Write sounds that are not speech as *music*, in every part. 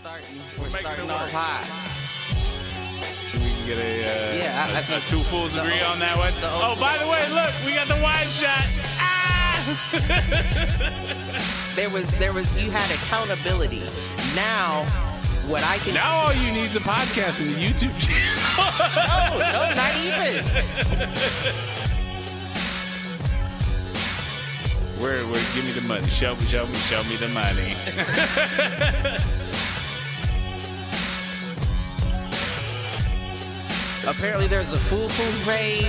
starting. We're, making starting it off work. high. We can get a, uh, Yeah, I- a- I think a two fools the agree o- on that one. the Oh, o- by the way, look, we got the wide shot. Ah! *laughs* There was, there was. You had accountability. Now, what I can. now all you need is a podcast and a YouTube channel. *laughs* No, no, not even. Where, where? Give me the money. Show me, show me, show me the money. *laughs* Apparently, there's a foolproof page.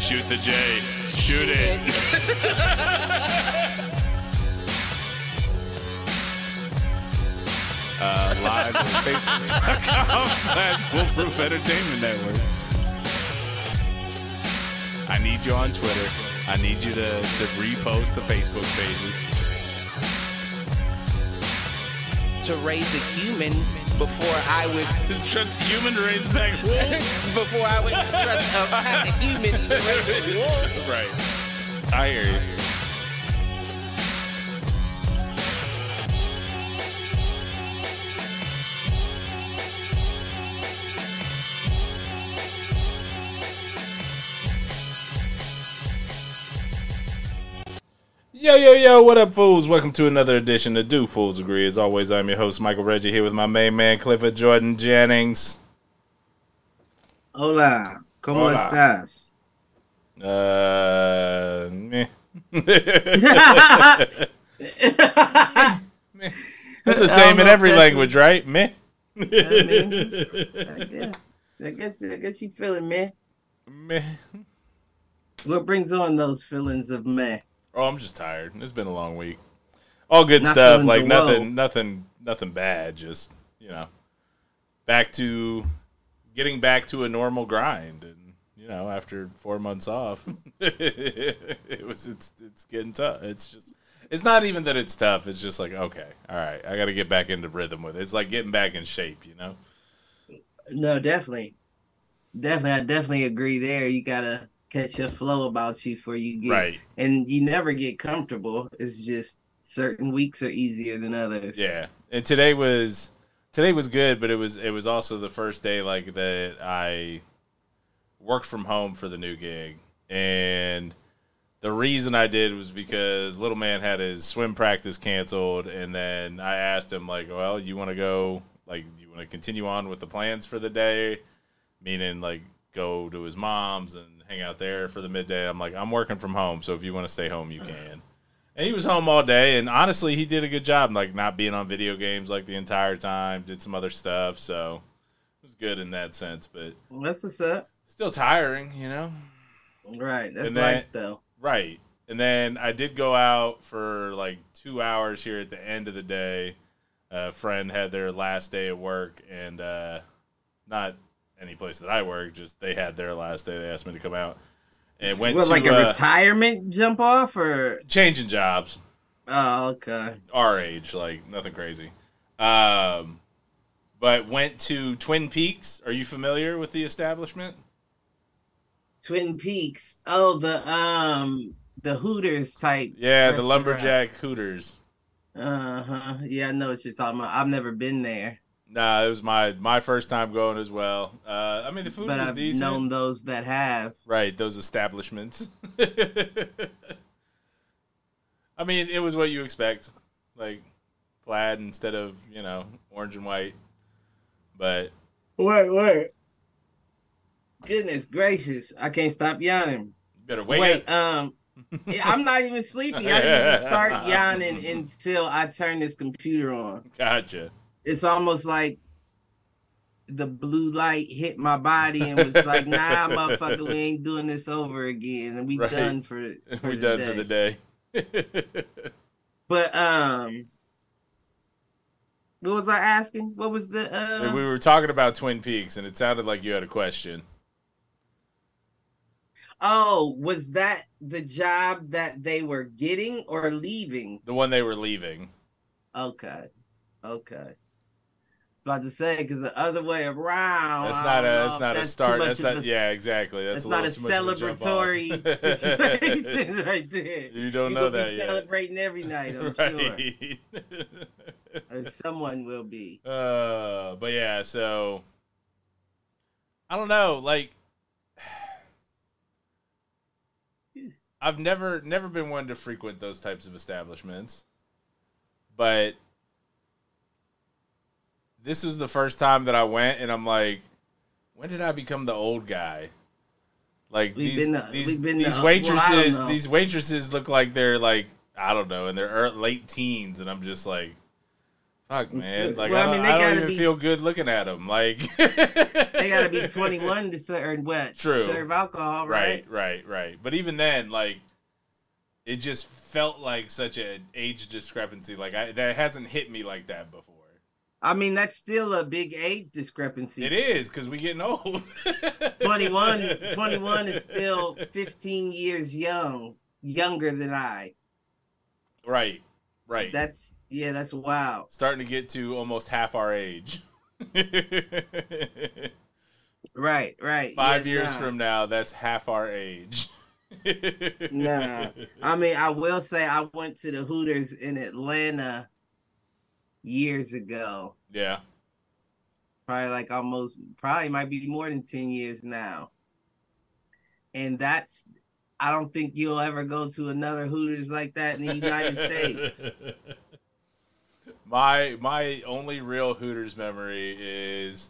Shoot the J. Shoot it. Uh, live on Facebook.com slash Foolproof Entertainment Network. I need you on Twitter. I need you to, to repost the Facebook pages. To raise a human before I would Trust human race back *laughs* before I would trust a pack of to raise a *laughs* wolf. Right. I hear you. Yo, yo, yo, what up, fools? Welcome to another edition of Do Fools Agree. As always, I'm your host, Michael Reggie, here with my main man, Clifford Jordan Jennings. Hola, ¿cómo Hola. estás? Uh, meh. *laughs* That's the same in every language, right? Meh. *laughs* I guess, I guess, I guess you feeling meh. Meh. What brings on those feelings of meh? Oh, I'm just tired. It's been a long week. All good Not stuff, like nothing, nothing, nothing bad. Just you know, back to getting back to a normal grind, and you know, after four months off, *laughs* it was it's it's getting tough. It's just it's not even that it's tough. It's just like okay, all right, I got to get back into rhythm with it. It's like getting back in shape, you know. No, definitely, definitely, I definitely agree. There, you gotta catch a flow about you for you get, Right. and you never get comfortable. It's just certain weeks are easier than others. Yeah, and today was today was good, but it was it was also the first day like that I worked from home for the new gig, and the reason I did was because little man had his swim practice canceled, and then I asked him like, "Well, you want to go? Like, you want to continue on with the plans for the day?" Meaning like go to his mom's and hang out there for the midday. I'm like, I'm working from home, so if you want to stay home, you can. And he was home all day, and honestly, he did a good job, like not being on video games like the entire time. Did some other stuff, so it was good in that sense. But Well, that's what's up. still tiring, you know. Right, that's And that- life though. Right. And then I did go out for like two hours here at the end of the day. A friend had their last day at work, and uh, not any place that I work, just they had their last day. They asked me to come out and went What, to like a uh, retirement jump off, or changing jobs. oh, okay. our age, like nothing crazy. Um, but went to Twin Peaks. Are you familiar with the establishment? Twin Peaks. Oh, the um the Hooters type. Yeah, the. Lumberjack Hooters. Uh huh. Yeah, I know what you're talking about. I've never been there, Nah, it was my my first time going as well. Uh, I mean, the food but was I've decent. known those that have. Right, those establishments. *laughs* I mean, it was what you expect, like plaid instead of you know orange and white. But Wait, wait. Goodness gracious! I can't stop yawning. you better wait. Wait, up. um, *laughs* I'm not even sleepy. I didn't even start *laughs* yawning until I turned this computer on. Gotcha. It's almost like the blue light hit my body and was like, "Nah, *laughs* motherfucker, we ain't doing this over again, and we Right. done for, *laughs* for we the done day. for the day. *laughs* But um, what was I asking? What was the uh? we were talking about Twin Peaks, and it sounded like you had a question. Oh, was that the job that they were getting or leaving? The one they were leaving. Okay, okay. About to say because the other way around. That's not a. That's not a start. That's not. a- yeah, exactly. That's, That's not a little too much of a celebratory *laughs* situation *laughs* right there. You don't You know that yet. celebrating every night, I'm *laughs* sure. right. Someone will be. uh, but yeah, so I don't know. Like, *sighs* I've never never been one to frequent those types of establishments, but this was the first time that I went, and I'm like, when did I become the old guy? Like We've these these, these the- well, I don't waitresses know. these waitresses look like they're like I don't know and they're late teens, and I'm just like, fuck man, like Well, I I, mean, I don't even be- feel good looking at them. Like *laughs* They gotta be 21 to serve what? True. Serve alcohol, right? right, right, right. But even then, like, it just felt like such an age discrepancy. Like I, that hasn't hit me like that before. I mean, that's still a big age discrepancy. It is because we're getting old. *laughs* 21, 21 is still 15 years young, younger than I. right, right. That's yeah, that's wild. Starting to get to almost half our age. *laughs* Right, right. Five Yeah, years nah. from now, that's half our age. Nah. *laughs* I mean, I will say I went to the Hooters in Atlanta years ago. Yeah. Probably like almost, probably might be more than 10 years now. And that's, I don't think you'll ever go to another Hooters like that in the United States. *laughs* My my only real Hooters memory is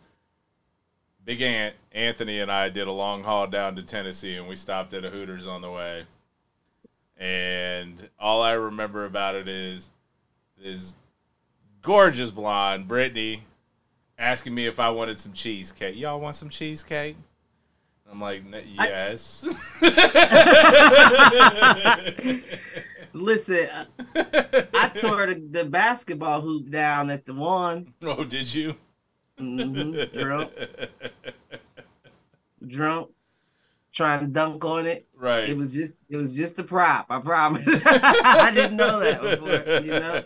Big Ant Anthony and I did a long haul down to Tennessee and we stopped at a Hooters on the way. And all I remember about it is is gorgeous blonde Brittany asking me if I wanted some cheesecake. Y'all want some cheesecake? I'm like, "N- I- yes. *laughs* Listen, I, tore the, the basketball hoop down at the one. oh, did you? Mhm, drunk, *laughs* drunk, trying to dunk on it. right. It was just, it was just a prop. I promise. *laughs* I didn't know that before. You know.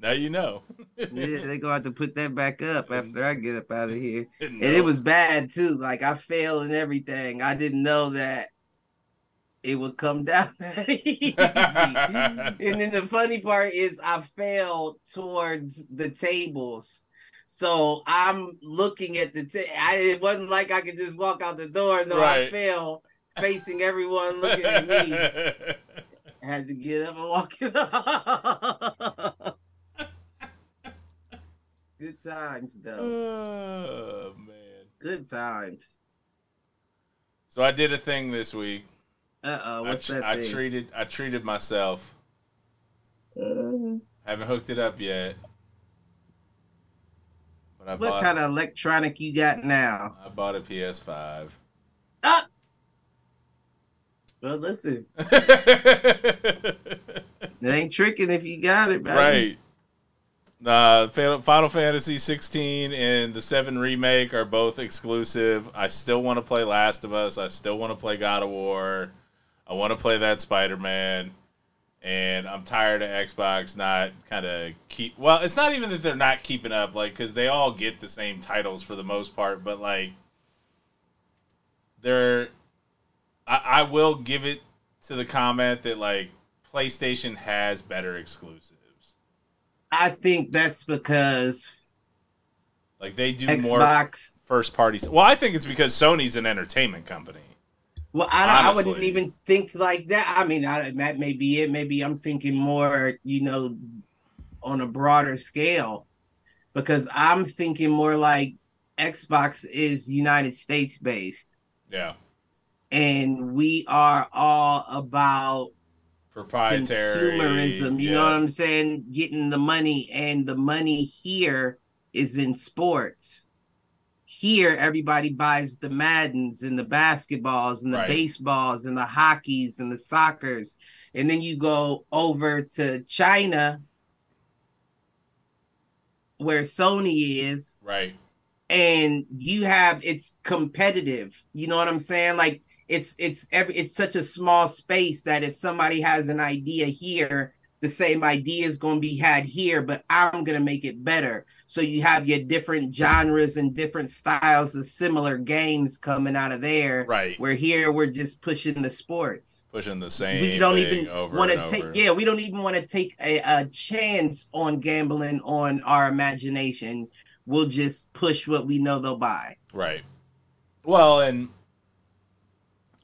Now you know. Yeah, they're gonna have to put that back up after I get up out of here. *laughs* and And it was bad too. Like I failed and everything. I didn't know that it would come *laughs* down and then the funny part is I fell towards the tables. So I'm looking at the ta- I it wasn't like I could just walk out the door. No, I Right. fell facing everyone looking at me. I *laughs* had to get up and walk it off. Good times though. oh man. Good times. So I did a thing this week. Uh oh, I, what's tr- that I thing? treated I treated myself. Uh, Haven't hooked it up yet. But I what bought kind of electronic you got now? I bought a PS5. Ah! Well, listen, right. *laughs* it ain't tricking if you got it, baby. Uh, Final Fantasy 16 and the 7 remake are both exclusive. I still want to play Last of Us. I still want to play God of War. I want to play that Spider Man. And I'm tired of Xbox not kind of keep. Well, it's not even that they're not keeping up, like, because they all get the same titles for the most part, but, like, they're. I, I will give it to the comment that, like, PlayStation has better exclusives. I think that's because Like they do more Xbox. first parties. Well, I think it's because Sony's an entertainment company. Well, I, I wouldn't even think like that. I mean, I, that may be it. Maybe I'm thinking more, you know, on a broader scale, because I'm thinking more like Xbox is United States based, Yeah, and we are all about proprietary consumerism. You yeah. know what I'm saying? Getting the money, and the money here is in sports. Here, everybody buys the Maddens and the basketballs and the Right. baseballs and the hockeys and the soccers. And then you go over to China, where Sony is, Right. and you have it's competitive you know what i'm saying like it's it's every it's such a small space that if somebody has an idea here the same idea is going to be had here, but I'm going to make it better. So you have your different genres and different styles of similar games coming out of there. Right. Where here we're just pushing the sports. Pushing the same. We don't thing even want to take. Yeah, we don't even want to take a, a chance on gambling on our imagination. We'll just push what we know they'll buy. Right. Well, and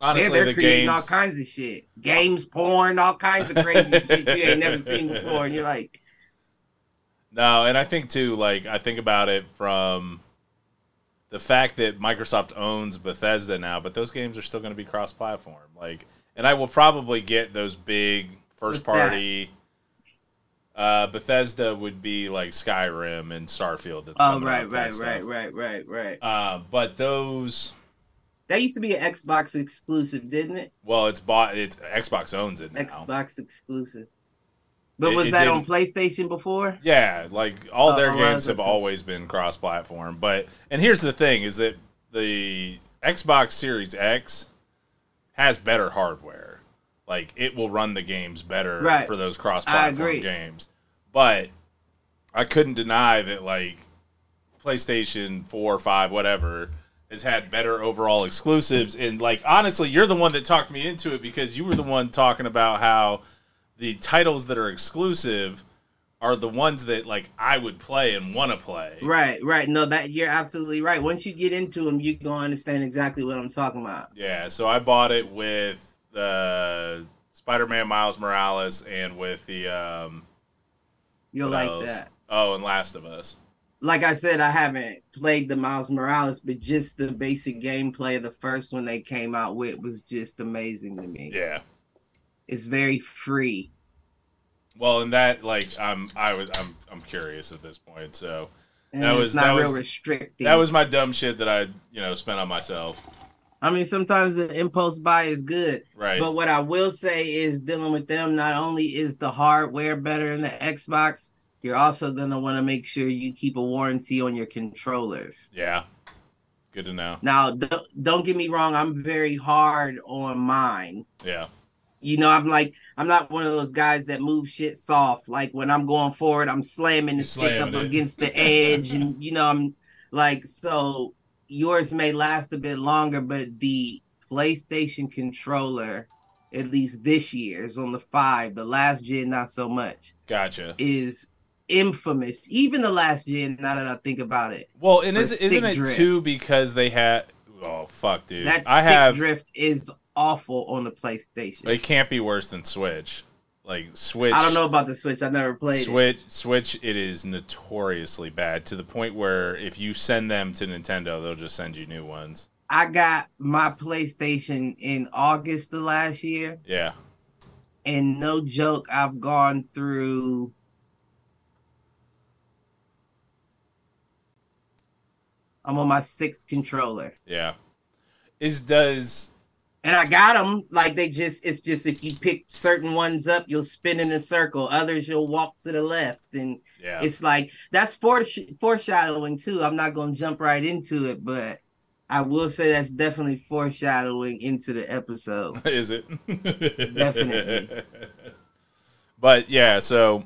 honestly, yeah, they're the creating all kinds of shit, games, porn, all kinds of crazy shit you ain't never seen before, and you're like, No, and I think too, like I think about it from the fact that Microsoft owns Bethesda now, but those games are still going to be cross-platform. Like, and I will probably get those big first-party. Uh, Bethesda would be like Skyrim and Starfield. That's oh coming right, right, right, right, right, right. Uh, but those, That used to be an Xbox exclusive, didn't it? well, it's bought. It's Xbox owns it now. Xbox exclusive. But It- was it that on didn't- PlayStation before? Yeah, like all Oh, their oh, games have always been cross-platform. But and here's the thing: is that the Xbox Series X has better hardware. Like it will run the games better Right. for those cross-platform games. But I couldn't deny that like PlayStation Four, or Five, whatever has had better overall exclusives. And like honestly, you're the one that talked me into it because you were the one talking about how the titles that are exclusive are the ones that like I would play and want to play. Right, right. No, that you're absolutely right. Once you get into them, you gonna understand exactly what I'm talking about. Yeah, so I bought it with the Spider-Man Miles Morales and with the um You'll like else? that. Oh, and Last of Us. Like I said, I haven't played the Miles Morales, but just the basic gameplay of the first one they came out with was just amazing to me. Yeah. It's very free. Well, and that like I'm I was I'm I'm curious at this point. So And That was- not that real was- restricting. that was my dumb shit that I, you know, spent on myself. I mean, sometimes the impulse buy is good. Right. But what I will say is dealing with them, not only is the hardware better than the Xbox, you're also gonna want to make sure you keep a warranty on your controllers. yeah. Good to know. Now, don't, don't get me wrong, I'm very hard on mine. Yeah. You know, I'm like, I'm not one of those guys that move shit soft. Like when I'm going forward, I'm slamming the You're stick up it. against the *laughs* edge, and you know, I'm like, so yours may last a bit longer, but the PlayStation controller, at least this year, is on the five. The last gen, not so much, Gotcha. is infamous. Even the last gen, now that I think about it, Well, and is, isn't it drift. too because they had oh fuck dude. that stick I have drift is awful on the PlayStation. it can't be worse than Switch. Like Switch I don't know about the Switch. I never played it. Switch Switch it is notoriously bad to the point where if you send them to Nintendo, they'll just send you new ones. I got my PlayStation in August of last year, Yeah. and no joke, I've gone through. I'm on my sixth controller, Yeah. Is does and I got them like they just. It's just if you pick certain ones up, you'll spin in a circle. Others you'll walk to the left, and yeah. it's like that's foresh- foreshadowing too. I'm not gonna jump right into it, but I will say that's definitely foreshadowing into the episode. *laughs* is it? Definitely. *laughs* But yeah, so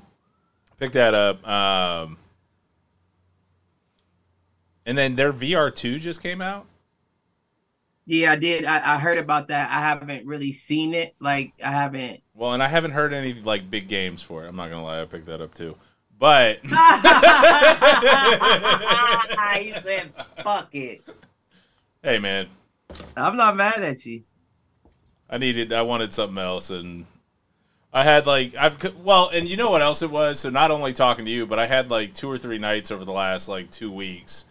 pick that up. Um and then their VR2 just came out. Yeah, I did. I, I heard about that. I haven't really seen it. Like I haven't. Well, and I haven't heard any like big games for it. I'm not gonna lie, I picked that up too. But *laughs* ah, he said, "Fuck it." hey, man, I'm not mad at you. I needed, I wanted something else, and I had like I've well, and you know what else it was? So not only talking to you, but I had like two or three nights over the last like two weeks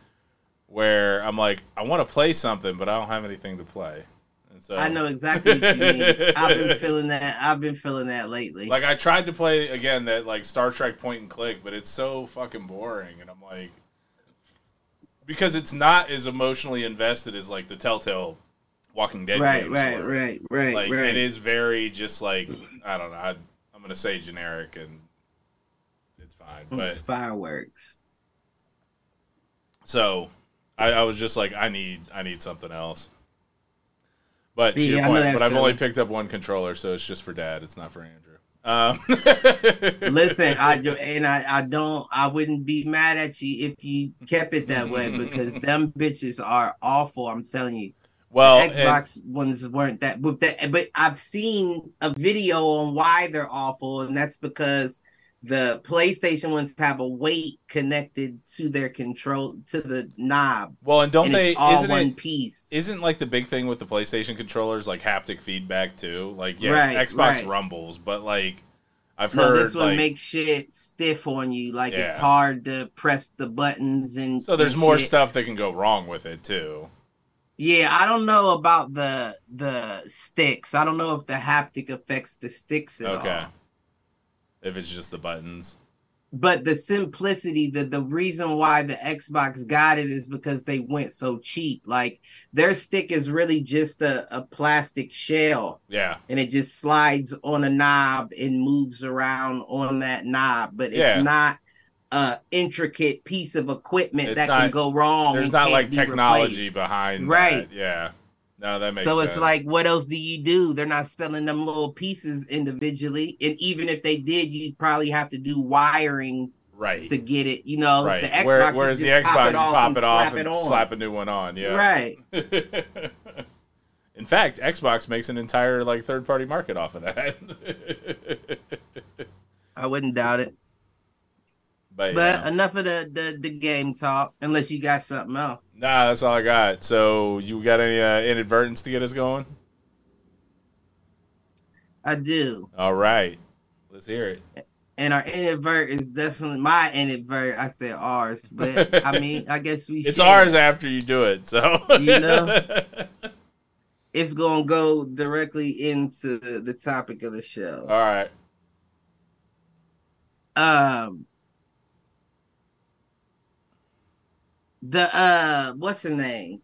where I'm like, I want to play something, but I don't have anything to play. And so I know exactly what you mean. *laughs* I've been feeling that. I've been feeling that lately. Like I tried to play again that like Star Trek point and click, but it's so fucking boring, and I'm like, because it's not as emotionally invested as like the Telltale Walking Dead right, games right, were. right, right, Like right. it is very just like I don't know. I, I'm gonna say generic, and it's fine. But It's fireworks. so I, I was just like, I need I need something else. But to Yeah, your point, but I've only picked up one controller, so it's just for Dad. It's not for Andrew. Um, Listen, I *laughs* do, and I, I don't, I wouldn't be mad at you if you kept it that way because them bitches are awful. I'm telling you. well, the and- Xbox ones weren't that, but that, but I've seen a video on why they're awful, and that's because the PlayStation ones have a weight connected to their control to the knob, well, and don't and they? all Isn't one it? piece. Isn't like the big thing with the PlayStation controllers like haptic feedback too? Like yes, Right, Xbox right. rumbles, but like I've no, heard this one like makes shit stiff on you. Like it's hard to press the buttons and so there's and more shit. stuff that can go wrong with it too. Yeah, I don't know about the the sticks. I don't know if the haptic affects the sticks at Okay. all. If it's just the buttons. But the simplicity, the the reason why the Xbox got it is because they went so cheap. Like their stick is really just a, a plastic shell Yeah. and it just slides on a knob and moves around on that knob. But it's Yeah. not a intricate piece of equipment It's that not- can go wrong. There's not like be technology replaced. behind Right. that. Yeah. No, that makes so sense. it's like, what else do you do? They're not selling them little pieces individually, and even if they did, you'd probably have to do wiring right. to get it. You know, right. the Xbox. Where, whereas the Xbox, pop you it off pop and it off slap and it on. slap a new one on. Yeah. Right. *laughs* In fact, Xbox makes an entire like third party market off of that. *laughs* I wouldn't doubt it. But But yeah. enough of the, the the game talk. Unless you got something else. nah, that's all I got. So you got any uh, inadvertence to get us going? I do. All right, let's hear it. And our inadvert is definitely my inadvert. I said ours, but I *laughs* mean, I guess we. It's ours after you do it. So You know? *laughs* It's gonna go directly into the topic of the show. all right. um the uh what's the name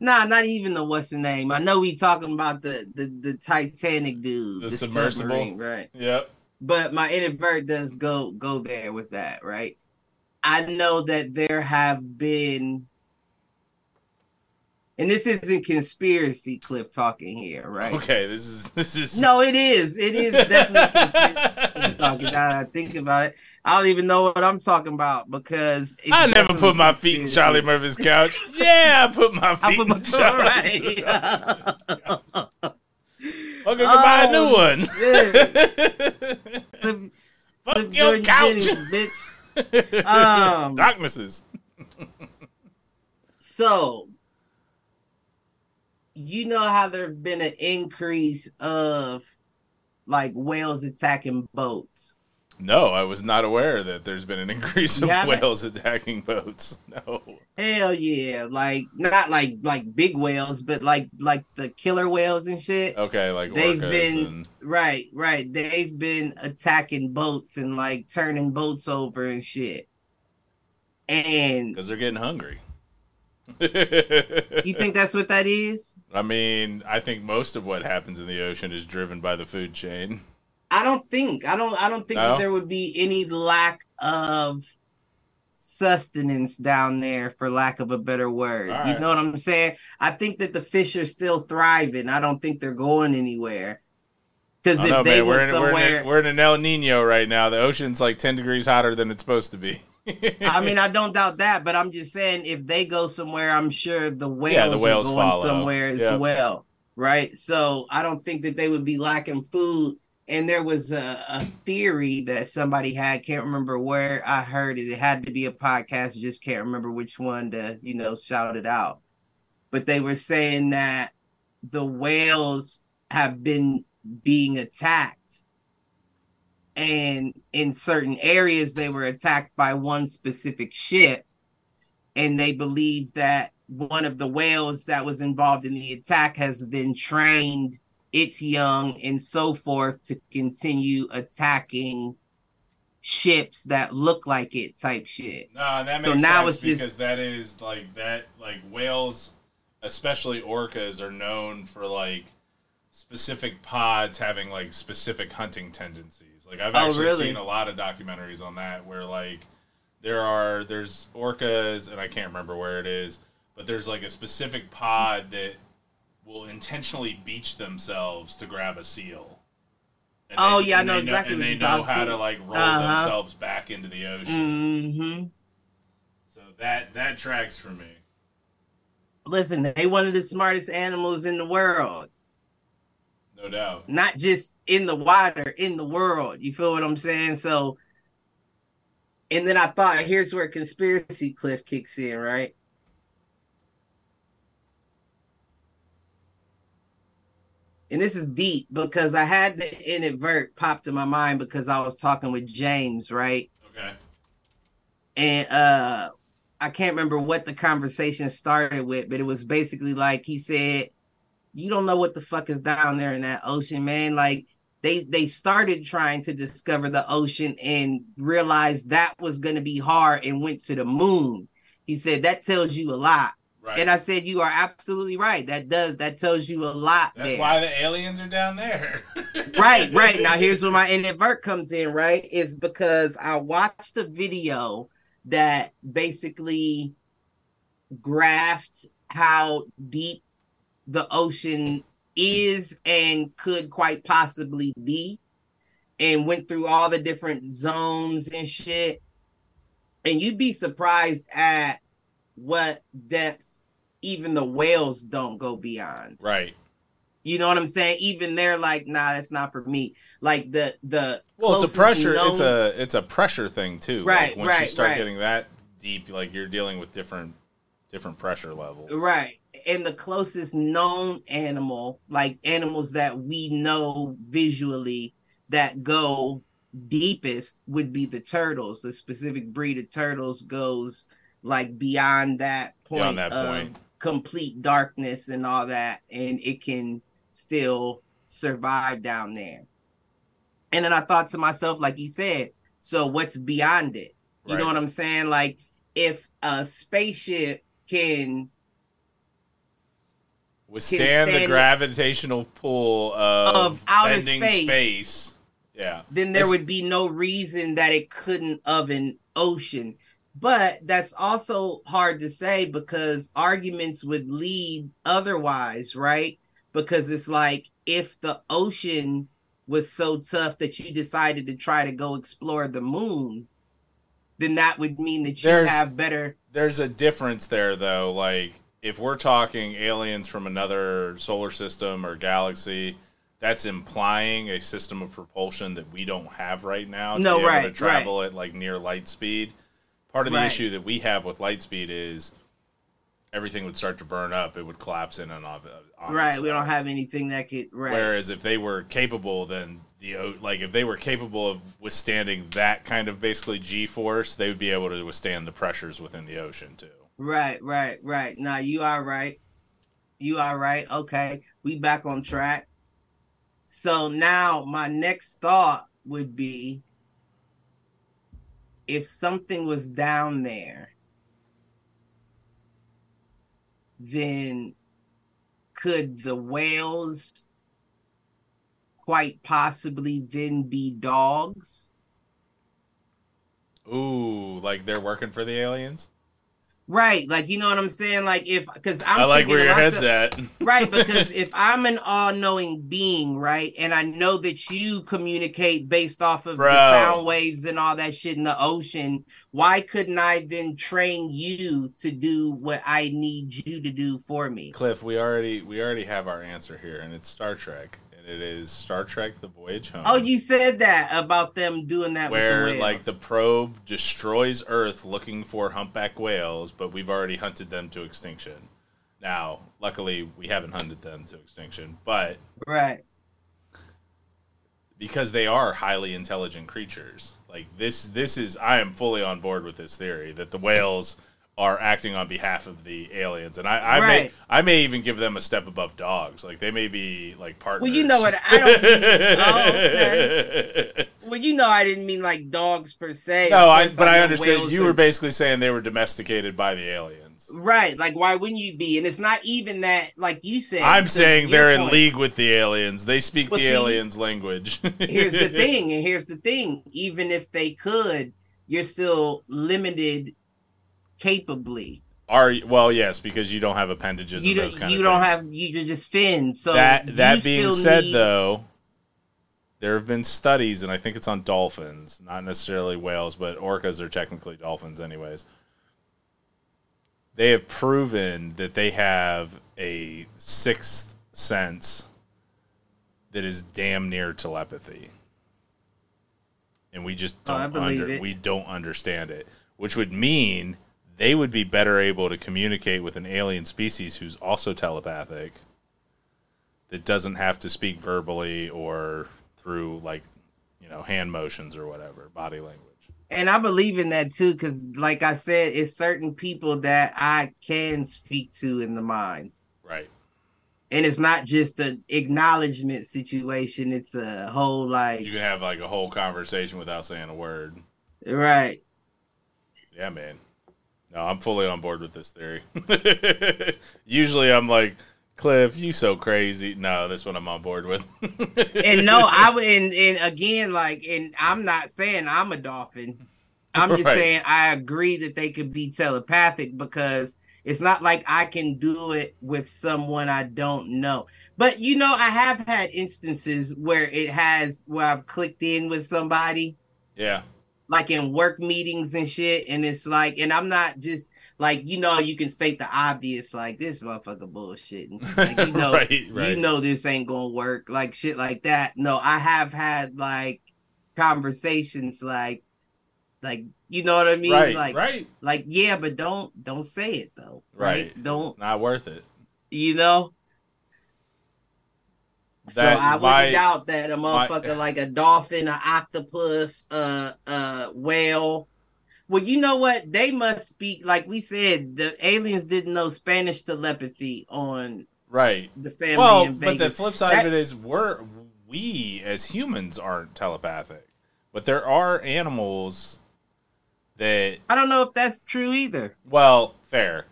nah not even the what's the name i know we talking about the the, the titanic dude The submersible? submarine, right Yep. but my inadvert does go go there with that right i know that there have been and this isn't conspiracy cliff talking here right Okay. This is this is no it is it is definitely *laughs* conspiracy talking now that I think about it. I don't even know what I'm talking about because I never put my feet in. Charlie Murphy's couch. Yeah, I put my *laughs* I feet put my in *laughs* Charlie *laughs* right. Murphy's couch. Fuck, go buy a new one. The- Fuck the your couch. Bitch. Um, Darknesses. So, you know how there's been an increase of like whales attacking boats. No, I was not aware that there's been an increase of haven't? whales attacking boats. *laughs* No. Hell yeah, like not like like big whales, but like like the killer whales and shit. Okay, like They've been- and Right, right. They've been attacking boats and like turning boats over and shit. And because they're getting hungry. you think that's what that is? *laughs* I mean, I think most of what happens in the ocean is driven by the food chain. I don't think. I don't I don't think No? that there would be any lack of sustenance down there for lack of a better word. All You right. know what I'm saying? I think that the fish are still thriving. I don't think they're going anywhere. Because if know, they man. We're went in, we're, somewhere in a, we're in an El Nino right now. The ocean's like 10 degrees hotter than it's supposed to be. I mean, I *laughs* don't doubt that, but I'm just saying if they go somewhere, I'm sure the whales, Yeah, the whales are going follow. somewhere as Yep. well, right? So I don't think that they would be lacking food. And there was a, a theory that somebody had, can't remember where I heard it. It had to be a podcast, just can't remember which one to, you know, shout it out. But they were saying that the whales have been being attacked and in certain areas they were attacked by one specific ship and they believe that one of the whales that was involved in the attack has been trained its young and so forth to continue attacking ships that look like it type shit No, and that makes So now sense it's just- because that is like that like whales, especially orcas, are known for like specific pods having like specific hunting tendencies. Like I've Oh, actually really? seen a lot of documentaries on that where like there are there's orcas and I can't remember where it is, but there's like a specific pod that will intentionally beach themselves to grab a seal. And Oh, they- yeah, I know exactly And what they know how about. to like roll Uh-huh. themselves back into the ocean. Mm-hmm. So that that tracks for me. Listen, they one of the smartest animals in the world. No doubt. Not just in the water, in the world. You feel what I'm saying? So, and then I thought, here's where conspiracy cliff kicks in, right? And this is deep because I had the inadvert popped in my mind because I was talking with James, right? Okay. and uh I can't remember what the conversation started with, but it was basically like he said, "You don't know what the fuck is down there in that ocean, man. Like they they started trying to discover the ocean and realized that was going to be hard and went to the moon." He said that tells you a lot. Right. And I said you are absolutely right. That does that tells you a lot That's there. why the aliens are down there. *laughs* right, right. Now here's where my inadvert comes in, right? Is because I watched the video that basically graphed how deep the ocean is and could quite possibly be and went through all the different zones and shit. And you'd be surprised at what depth even the whales don't go beyond. Right. You know what I'm saying? Even they're like, nah, that's not for me. Like the the Well, it's a pressure. known- It's a it's a pressure thing too. Right, Like, once you start right. getting that deep, like you're dealing with different different pressure levels. right. And the closest known animal, like animals that we know visually that go deepest would be the turtles. The specific breed of turtles goes like beyond that point Beyond that point. Complete darkness and all that, and it can still survive down there. And then I thought to myself, like you said, so what's beyond it? You know what I'm saying? Like if a spaceship can Withstand the gravitational pull of, Of outer space. space. Yeah. then there It's- would be no reason that it couldn't of an ocean. But that's also hard to say because arguments would lead otherwise, right? Because it's like if the ocean was so tough that you decided to try to go explore the moon, then that would mean that you There's- have better. There's a difference there though. Like if we're talking aliens from another solar system or galaxy, that's implying a system of propulsion that we don't have right now. To No, be able right, to travel at like near light speed. Part of the Right. issue that we have with light speed is everything would start to burn up. It would collapse in and on Right, we don't have anything that could. Right, Whereas if they were capable, then the like if they were capable of withstanding that kind of basically G force, they would be able to withstand the pressures within the ocean too. Right, right, right. Now you are right. You are right. Okay, we back on track. So now my next thought would be if something was down there, then could the whales quite possibly then be dogs? Ooh, like they're working for the aliens. Right, like you know what I'm saying? Like if because I'm i like where your head's at. right *laughs* because if i'm an all-knowing being right and i know that you communicate based off of Bro. the sound waves and all that shit in the ocean why couldn't i then train you to do what i need you to do for me Cliff, we already we already have our answer here, and it's Star Trek, and it is Star Trek: The Voyage Home. oh you said that about them doing that where with the like the probe destroys Earth looking for humpback whales, but we've already hunted them to extinction. Now, luckily, we haven't hunted them to extinction, but right because they are highly intelligent creatures, like this, this is I am fully on board with this theory that the whales are acting on behalf of the aliens, and I, I may I may even give them a step above dogs. Like they may be like partners. well you know what i don't mean *laughs* oh, okay. well you know i didn't mean like dogs per se No, I, but I know understand. You were basically saying they were domesticated by the aliens. Right. Like, why wouldn't you be? And it's not even that, like you said. I'm saying they're in league with the aliens. They speak Well, the see, aliens' language. *laughs* Here's the thing, and here's the thing. Even if they could, you're still limited capably. Are well, yes, because you don't have appendages. You and those don't. kind You don't have. You just fins. So that that being said need- though there have been studies and i think it's on dolphins not necessarily whales but orcas are technically dolphins anyways they have proven that they have a sixth sense that is damn near telepathy and we just Oh, don't believe under, it. we don't understand it which would mean they would be better able to communicate with an alien species who's also telepathic that doesn't have to speak verbally or through like you know hand motions or whatever body language And I believe in that too, because like I said, it's certain people that I can speak to in the mind. right And it's not just an acknowledgement situation, it's a whole like you can have like a whole conversation without saying a word right. yeah man no i'm fully on board with this theory *laughs* usually i'm like cliff you so crazy no this one i'm on board with *laughs* And no, I would and, and again, like, and I'm not saying I'm a dolphin. I'm just Right. saying I agree that they could be telepathic because it's not like I can do it with someone I don't know. But you know, I have had instances where it has where I've clicked in with somebody, yeah like in work meetings and shit, and it's like, and I'm not just like you know, you can state the obvious, like this motherfucker bullshitting. *laughs* Like you know, right right you know this ain't gonna work, like shit like that. No, I have had like conversations like like you know what I mean? right like right like yeah, but don't don't say it though. right Don't it's not worth it you know? So I wouldn't my- doubt that a my- motherfucker like a dolphin, an octopus, uh uh whale. Well, you know what? They must speak like we said, the aliens didn't know Spanish telepathy on right the family well, but the flip side That- of it is we're we as humans aren't telepathic, but there are animals that I don't know if that's true either. well, fair.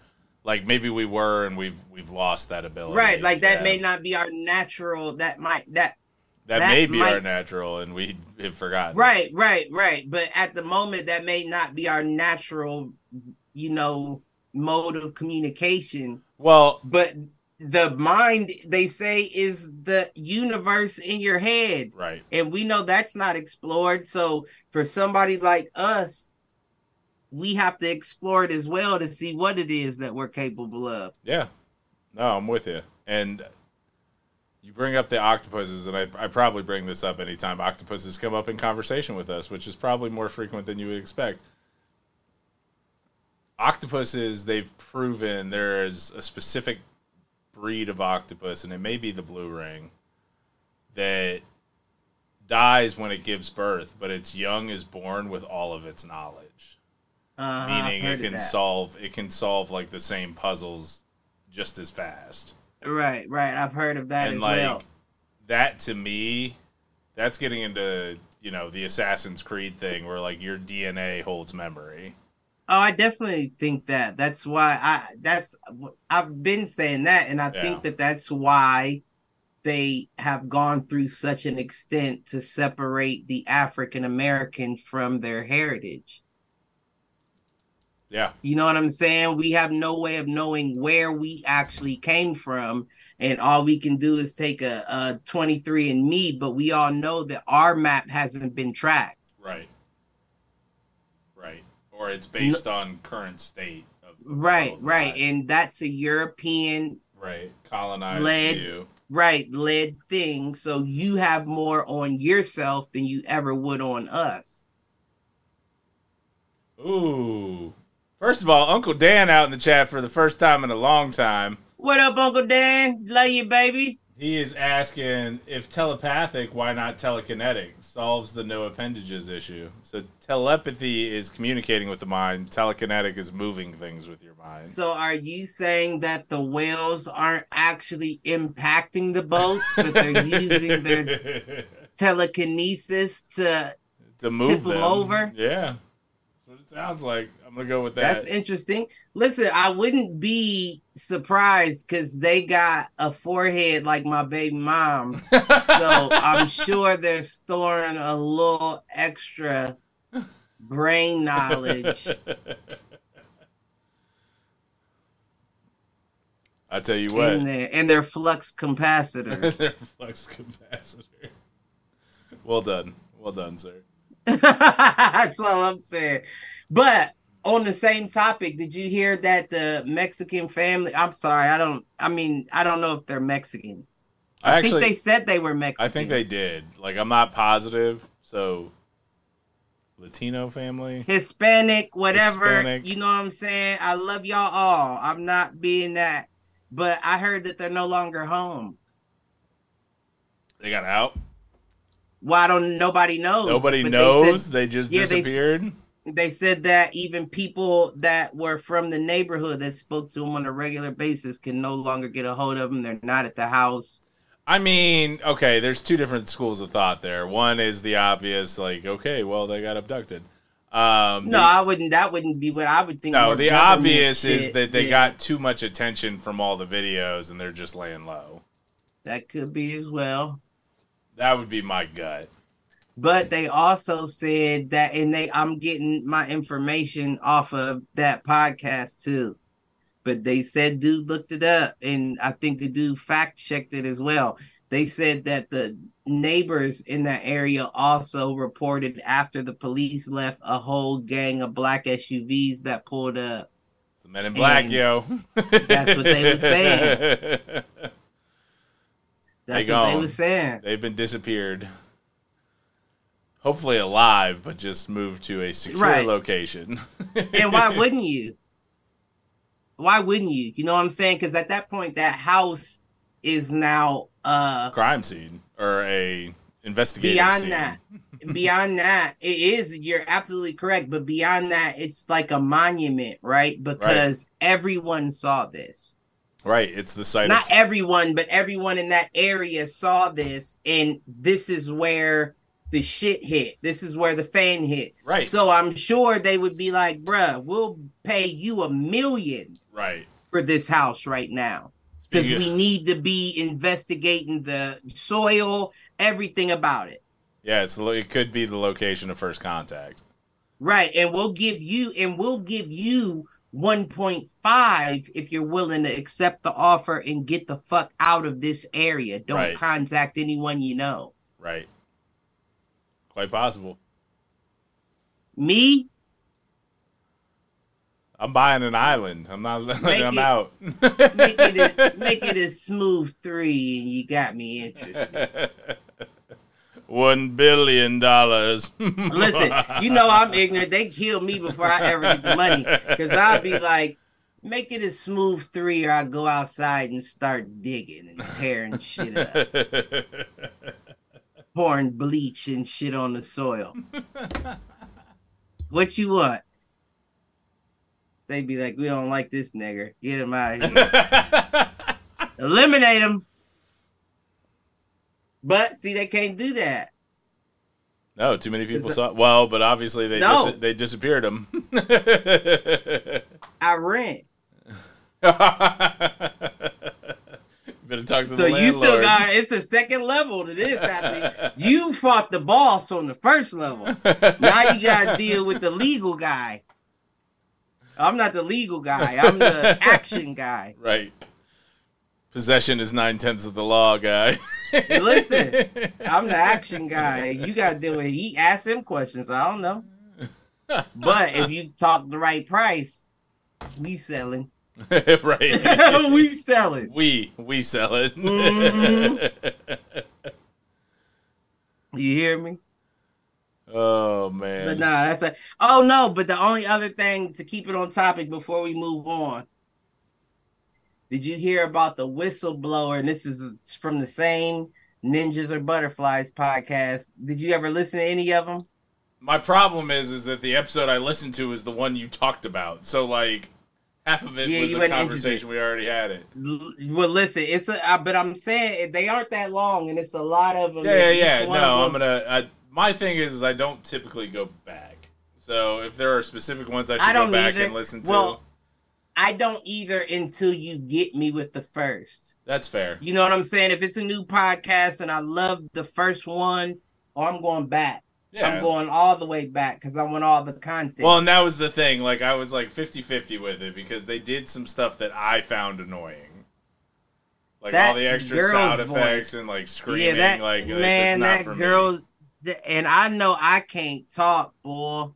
Like maybe we were and we've we've lost that ability. Right, like that Yeah. may not be our natural. That might that that, that may be might- our natural and we have forgotten. right, right, right. But at the moment, that may not be our natural, you know, mode of communication. Well, But the mind, they say, is the universe in your head, right. and we know that's not explored. So for somebody like us, we have to explore it as well to see what it is that we're capable of. Yeah. No, I'm with you. And you bring up the octopuses, and I, I probably bring this up anytime octopuses come up in conversation with us, which is probably more frequent than you would expect. Octopuses, they've proven there is a specific breed of octopus, and it may be the blue ring, that dies when it gives birth, but its young is born with all of its knowledge Uh, meaning it can solve it can solve like the same puzzles just as fast Right, right. I've heard of that and as like well. that to me that's getting into you know the assassin's creed thing where like your dna holds memory Oh, I definitely think that. That's why I. That's I've been saying that, and I Yeah. think that that's why they have gone through such an extent to separate the African American from their heritage. Yeah You know what I'm saying? We have no way of knowing where we actually came from, and all we can do is take a, a 23andMe. But we all know that our map hasn't been tracked. right right or it's based on current state of Right, right, and that's a European right colonized Lead. view right led thing so you have more on yourself than you ever would on us ooh first of all uncle dan out in the chat for the first time in a long time what up uncle dan love you baby He is asking if telepathic, why not telekinetic? Solves the no appendages issue. So telepathy is communicating with the mind. Telekinetic is moving things with your mind. so are you saying that the whales aren't actually impacting the boats but they're *laughs* using their *laughs* telekinesis to to move them them over? Yeah, that's what it sounds like. I'm gonna go with that. that's interesting listen i wouldn't be surprised because they got a forehead like my baby mom so *laughs* I'm sure they're storing a little extra brain knowledge. *laughs* I tell you what, and their flux capacitors. *laughs* their flux capacitor. Well done, well done, sir. *laughs* That's all I'm saying. But on the same topic, did you hear that the Mexican family? I'm sorry, I don't. I mean, I don't know if they're Mexican. I, I actually, think they said they were Mexican. I think they did. Like, I'm not positive. So, Latino family. Hispanic, whatever. Hispanic. You know what I'm saying? I love y'all all. I'm not being that, but I heard that they're no longer home. They got out. Why don't nobody knows? Nobody But they knows. said- They, just Yeah, disappeared. they said that even people that were from the neighborhood that spoke to them on a regular basis can no longer get a hold of them. They're not at the house. I mean, okay, there's two different schools of thought there. One is the obvious, like, okay, well, they got abducted. Um, No, the, I wouldn't. That wouldn't be what I would think. no, the obvious is shit. that they Yeah, got too much attention from all the videos and they're just laying low. that could be as well. That would be my gut. But they also said that, and they I'm getting my information off of that podcast too. But they said dude looked it up, and I think the dude fact checked it as well. They said that the neighbors in that area also reported after the police left a whole gang of black SUVs that pulled up. It's the Men in Black, And yo. that's what they were saying. *laughs* That's They what they gone. were saying. They've been disappeared. Hopefully alive, but just moved to a secure Right. location. and why *laughs* wouldn't you? Why wouldn't you? You know what I'm saying? Because at that point, that house is now a crime scene or a investigative beyond scene. that. *laughs* beyond that, it is. You're absolutely correct. But beyond that, it's like a monument, right? Because everyone saw this. Right, it's the site Not of everyone, but everyone in that area saw this, and this is where the shit hit. This is where the fan hit. right, So I'm sure they would be like, bruh, we'll pay you a million right. for this house right now. Because we need to be investigating the soil, everything about it. yeah, it's it could be the location of first contact. Right. And we'll give you and we'll give you 1.5 if you're willing to accept the offer and get the fuck out of this area. Don't Right. contact anyone you know. Right, quite possible. Me, I'm buying an island. I'm not. Make I'm it- out. make it *laughs* a, make it a smooth three and you got me interested. *laughs* One billion dollars. *laughs* Listen, you know I'm ignorant. They kill me before I ever get the money. Cause I'll be like, make it a smooth three, or I go outside and start digging and tearing shit up, *laughs* pouring bleach and shit on the soil. What you want? They'd be like, we don't like this nigger. Get him out of here. *laughs* Eliminate him. But see, they can't do that. no, too many people saw. Well, but obviously they No. dis- they disappeared them. *laughs* I rent. *laughs* Better talk to. So the you still got it's a second level to this happening. You fought the boss on the first level. Now you gotta *laughs* deal with the legal guy. I'm not the legal guy, I'm the action guy. right. Possession is nine tenths of the law, guy. Listen, *laughs* I'm the action guy. You gotta deal with it. He asked him questions. I don't know. But if you talk the right price, we selling. *laughs* right. *laughs* we selling. we we sell it. Mhm. You hear me? oh man. But nah, that's a oh no, but the only other thing to keep it on topic before we move on. Did you hear about the whistleblower? And this is from the same Ninjas or Butterflies podcast. Did you ever listen to any of them? My problem is is that the episode I listened to is the one you talked about. So like half of it Yeah, was a conversation we already had it. Well, listen, it's a, uh, but I'm saying they aren't that long, and it's a lot of them. Yeah, yeah, yeah. No, I'm gonna. I, my thing is, is I don't typically go back. So if there are specific ones I should I go back either. and listen to, Well, I don't either until you get me with the first. that's fair. You know what I'm saying? If it's a new podcast and I love the first one, or I'm going back. Yeah. I'm going all the way back because I want all the content. well, and that was the thing. Like I was like 50-50 with it because they did some stuff that I found annoying. Like That all the extra sound effects voice. and like screaming. yeah, that like it's man, not that girl, and I know I can't talk, boy,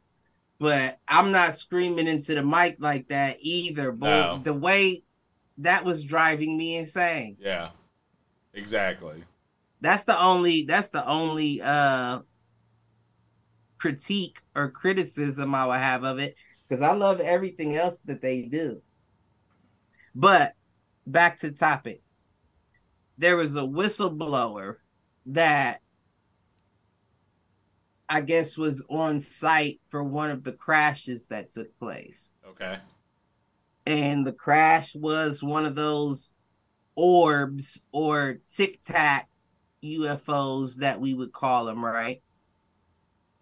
but I'm not screaming into the mic like that either, But No. The way that was driving me insane. Yeah, exactly. That's the only. That's the only uh critique or criticism I would have of it because I love everything else that they do. But back to topic. There was a whistleblower that I guess was on site for one of the crashes that took place. Okay. And the crash was one of those orbs or tic tac UFOs that we would call them, right?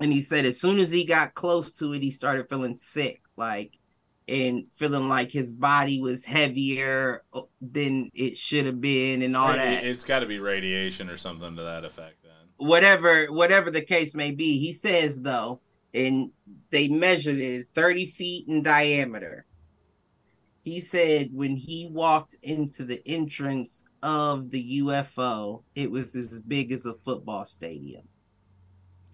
And he said as soon as he got close to it, he started feeling sick, like, and feeling like his body was heavier uh, than it should have been, and all Radi- that. It's got to be radiation or something to that effect. Whatever whatever the case may be he says though and they measured it 30 feet in diameter he said when he walked into the entrance of the ufo it was as big as a football stadium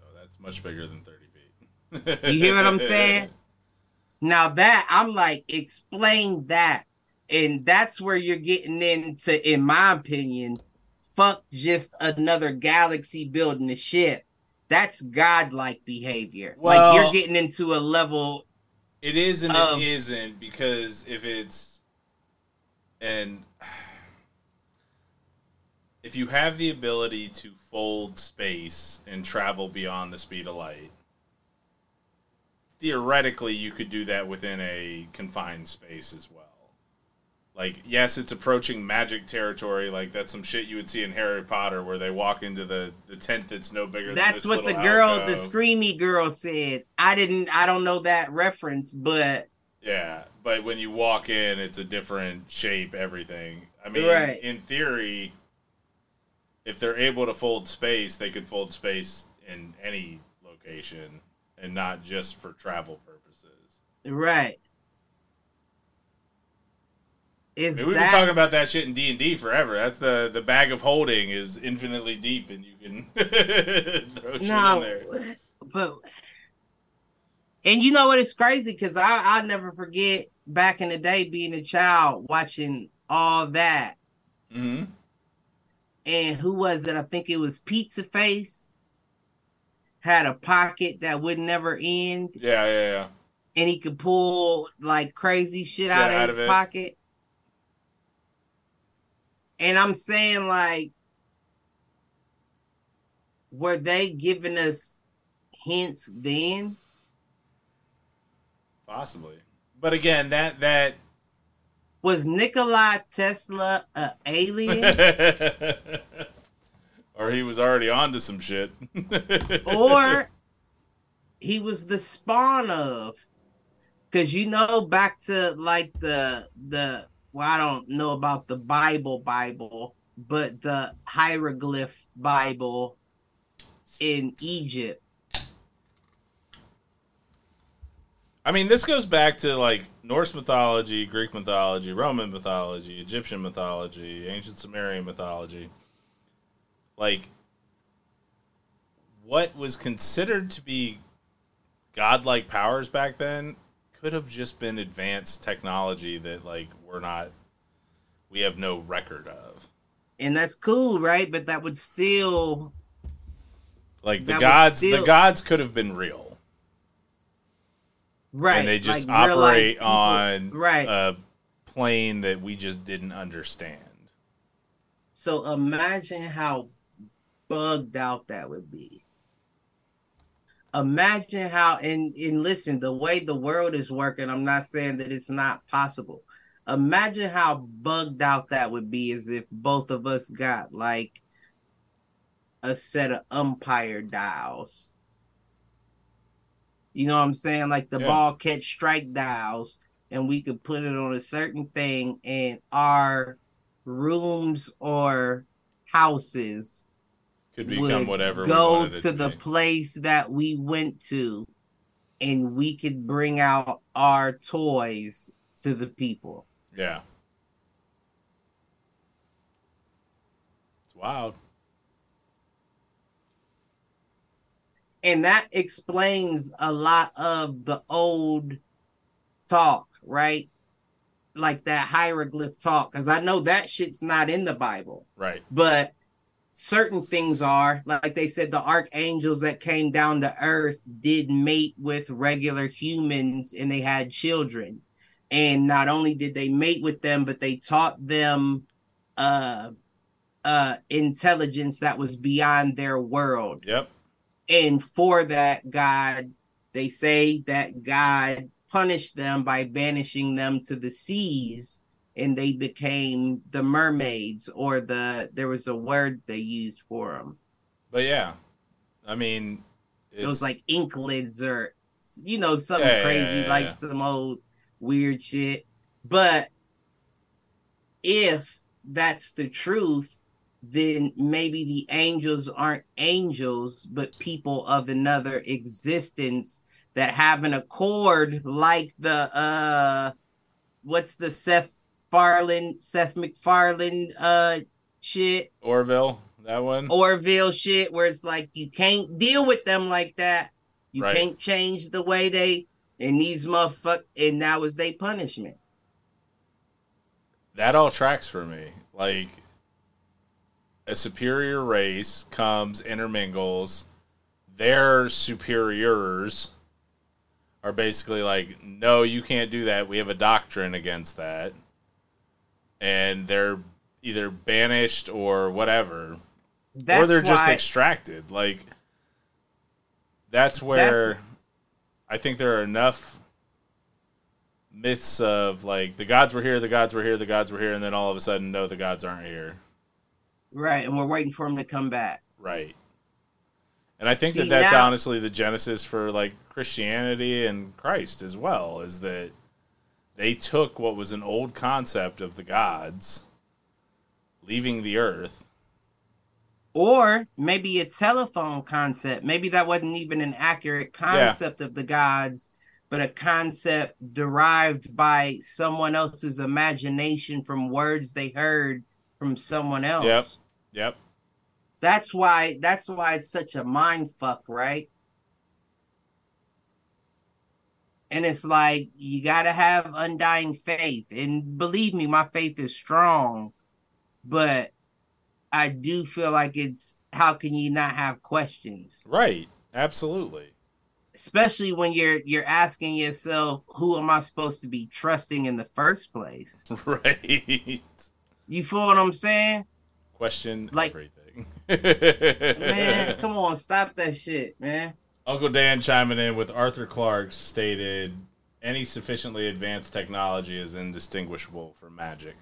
Oh, that's much bigger than thirty feet. You hear what I'm saying? *laughs* now that i'm like explain that and that's where you're getting into in my opinion fuck just another galaxy building a ship that's godlike behavior like you're getting into a level It is and Um, it isn't because if it's and *sighs* if you have the ability to fold space and travel beyond the speed of light, theoretically you could do that within a confined space as well. Like, yes, it's approaching magic territory. Like that's some shit you would see in Harry Potter, where they walk into the, the tent that's no bigger. than that's what the girl the screamy girl said i didn't i don't know that reference but Yeah, but when you walk in, it's a different shape, everything. I mean, Right. in theory, if they're able to fold space, they could fold space in any location and not just for travel purposes. right is I mean, we've that been talking about that shit in D and D forever. That's the the bag of holding is infinitely deep, and you can *laughs* throw shit in no there. but and you know what? It's crazy because i i never forget back in the day being a child watching all that. Hmm and who was it? I think it was pizza face. Had a pocket that would never end. Yeah, yeah, yeah. and he could pull like crazy shit Yeah, out of out his of pocket and i'm saying like were they giving us hints then? Possibly, but again, that that was Nikolai Tesla a alien? *laughs* Or he was already onto some shit. *laughs* or he was the spawn of. Because you know back to like the the well I don't know about the Bible Bible but the hieroglyph Bible in Egypt I mean, this goes back to like Norse mythology, Greek mythology, Roman mythology, Egyptian mythology, ancient Sumerian mythology. Like, what was considered to be godlike powers back then could have just been advanced technology that like we're not, we have no record of. and that's cool right but that would still Like the gods, the gods could have been real. right and they just like operate on right a plane that we just didn't understand. So imagine how bugged out that would be. Imagine how and and listen, the way the world is working, I'm not saying that it's not possible. Imagine how bugged out that would be as if both of us got like a set of umpire dials. You know what I'm saying? Like the Yeah. ball catch strike dials, and we could put it on a certain thing, and our rooms or houses Could become whatever. we go wanted it to the place that we went to and we could bring out our toys to the people yeah. It's wild. and that explains a lot of the old talk, right? Like that hieroglyph talk, because I know that shit's not in the Bible, Right. but certain things are. Like they said, the archangels that came down to earth did mate with regular humans and they had children. And not only did they mate with them, but they taught them uh uh intelligence that was beyond their world Yep. and for that god they say that god punished them by banishing them to the seas and they became the mermaids or the there was a word they used for them But yeah, I mean, it was it's- like inklings or you know something Yeah, crazy yeah, like yeah. some old weird shit but if that's the truth then maybe the angels aren't angels but people of another existence that have an accord like the uh what's the Seth Farland Seth MacFarlane uh shit Orville. That one. Orville shit where it's like you can't deal with them like that. You Right. can't change the way they and these motherfuck and that was their punishment. that all tracks for me. Like a superior race comes, intermingles, their superiors are basically like, no, you can't do that. We have a doctrine against that. And they're either banished or whatever. That's or they're just extracted. Like that's where I think there are enough myths of like the gods were here, the gods were here, the gods were here, and then all of a sudden, no, the gods aren't here. right, and we're waiting for them to come back. Right. And I think See, that that's now- honestly the genesis for like Christianity and Christ as well, is that they took what was an old concept of the gods leaving the earth. Or maybe a telephone concept. Maybe that wasn't even an accurate concept of the gods, but a concept derived by someone else's imagination from words they heard from someone else. Yep. Yep. That's why that's why it's such a mind fuck, right? And it's like you gotta have undying faith. And believe me, my faith is strong, but I do feel like it's how can you not have questions? Right. Absolutely. Especially when you're you're asking yourself, who am I supposed to be trusting in the first place? *laughs* Right. You feel what I'm saying? Question Like- everything. *laughs* Man, come on, stop that shit, man. Uncle Dan chiming in with Arthur Clarke stated any sufficiently advanced technology is indistinguishable from magic.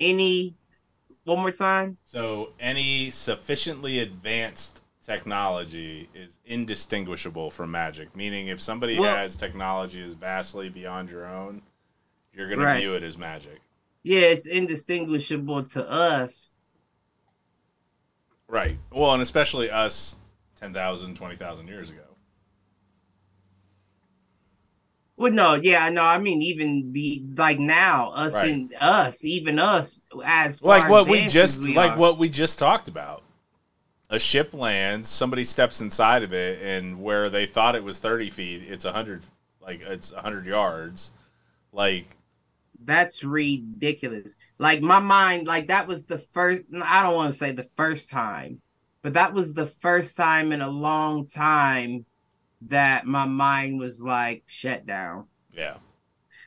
Any one more time? So any sufficiently advanced technology is indistinguishable from magic. Meaning, if somebody Well- has technology is vastly beyond your own, you're going Right. to view it as magic. Yeah, it's indistinguishable to us. Right. Well, and especially us 10,000, 20,000 years ago. Well, no, yeah, no, I mean even be like now, us Right. and us, even us as like what we just we like are. what we just talked about. A ship lands, somebody steps inside of it, and where they thought it was 30 feet, it's 100, like it's 100 yards. Like, That's ridiculous. Like my mind, like that was the first. I don't want to say the first time, but that was the first time in a long time that my mind was like shut down. yeah.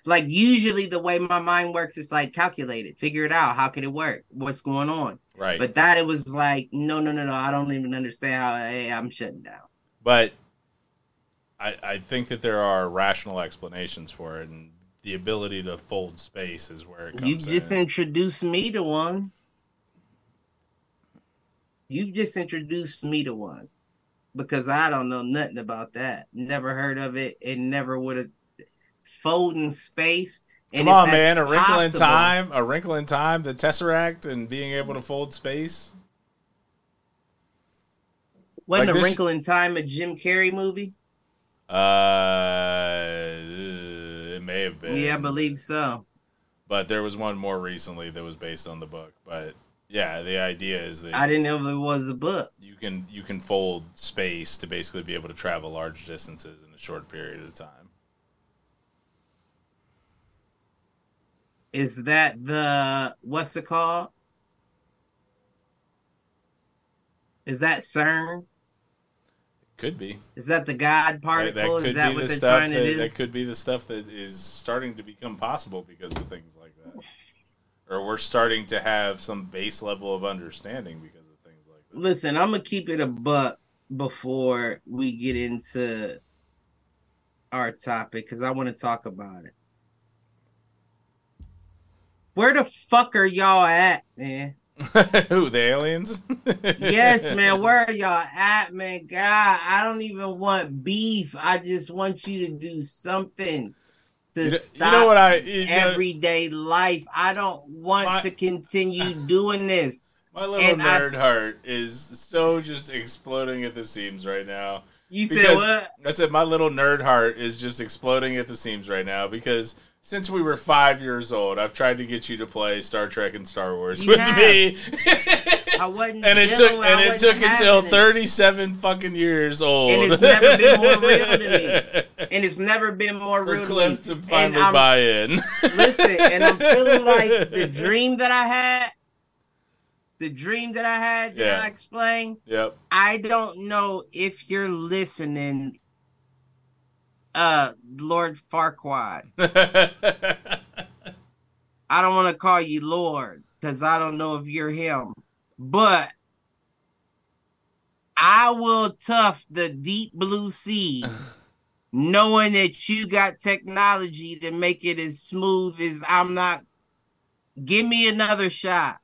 Like usually the way my mind works is like calculate it, figure it out. How can it work? What's going on? Right. But that it was like no, no, no, no. I don't even understand how. Hey, I'm shutting down. but I, I think that there are rational explanations for it, and the ability to fold space is where it comes You just in. introduced me to one. You just introduced me to one because I don't know nothing about that. Never heard of it and never would have folding space. And Come on, man! A wrinkle in time, a wrinkle in time, the tesseract, and being able to fold space. Wasn't like a this- Wrinkle in Time a Jim Carrey movie? Uh, it may have been. Yeah, I believe so. But there was one more recently that was based on the book. But Yeah, the idea is that I didn't know if it was a book. you can you can fold space to basically be able to travel large distances in a short period of time. Is that the what's it called? Is that CERN? Could be. Is that the God That, particle? that could is that what the they're stuff trying to that, do? that could be the stuff that is starting to become possible because of things like that. Or we're starting to have some base level of understanding because of things like that. Listen, I'm gonna keep it a buck before we get into our topic because I want to talk about it. Where the fuck are y'all at, man? *laughs* Who, the aliens? *laughs* Yes, man. Where are y'all at, man? God, I don't even want beef. I just want you to do something to You know, stop you know what I you know, everyday life. I don't want My- to continue doing this. *laughs* my little and I- nerd heart is so just exploding at the seams right now. You said what? I said my little nerd heart is just exploding at the seams right now because since we were five years old, I've tried to get you to play Star Trek and Star Wars You with have. me. *laughs* I wasn't. and it took and it took until thirty-seven fucking years old. And it's never been more real to me. *laughs* And it's never been more real to. Cliff to And finally buy in. *laughs* listen, and I'm feeling like the *laughs* dream that I had, the dream that I had that Yeah. I explained. yep. I don't know if you're listening, uh, Lord Farquaad. *laughs* I don't want to call you Lord because I don't know if you're him, but I will tough the deep blue sea, knowing that you got technology to make it as smooth as I'm not. Give me another shot.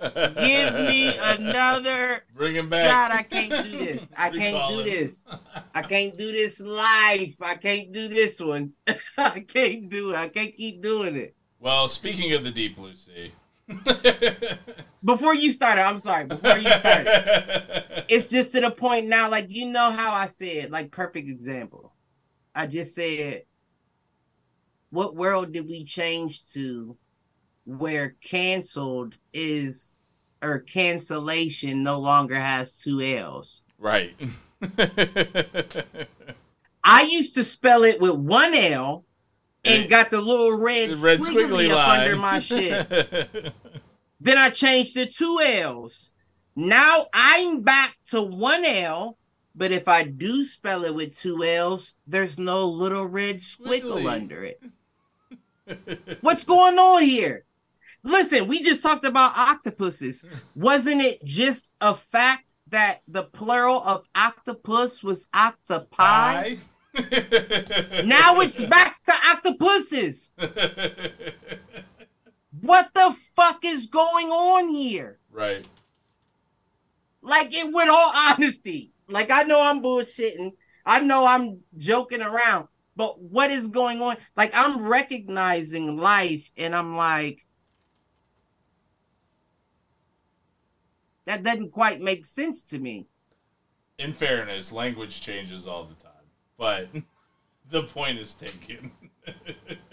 Give me another *laughs* Bring him back. God, I can't do this. I *laughs* can't do this. I can't do this life. I can't do this one. *laughs* I can't do it. I can't keep doing it. Well, speaking of the deep blue sea. *laughs* Before you started, I'm sorry. Before you started, it's just to the point now. Like you know how I said, like perfect example. I just said, what world did we change to, where canceled is, or cancellation no longer has two L's. right. *laughs* I used to spell it with one L and got the little red, Red squiggly, squiggly up line. under my shit. *laughs* then I changed to two L's. Now I'm back to one L, but if I do spell it with two L's, there's no little red squiggle Squiggly. under it. What's going on here? Listen, we just talked about octopuses. Wasn't it just a fact that the plural of octopus was octopi? Now it's back to octopuses. What the fuck is going on here? right. Like, it with all honesty. Like, I know I'm bullshitting. I know I'm joking around. But what is going on? Like, I'm recognizing life and I'm like, that doesn't quite make sense to me. In fairness, language changes all the time, but *laughs* the point is taken. *laughs*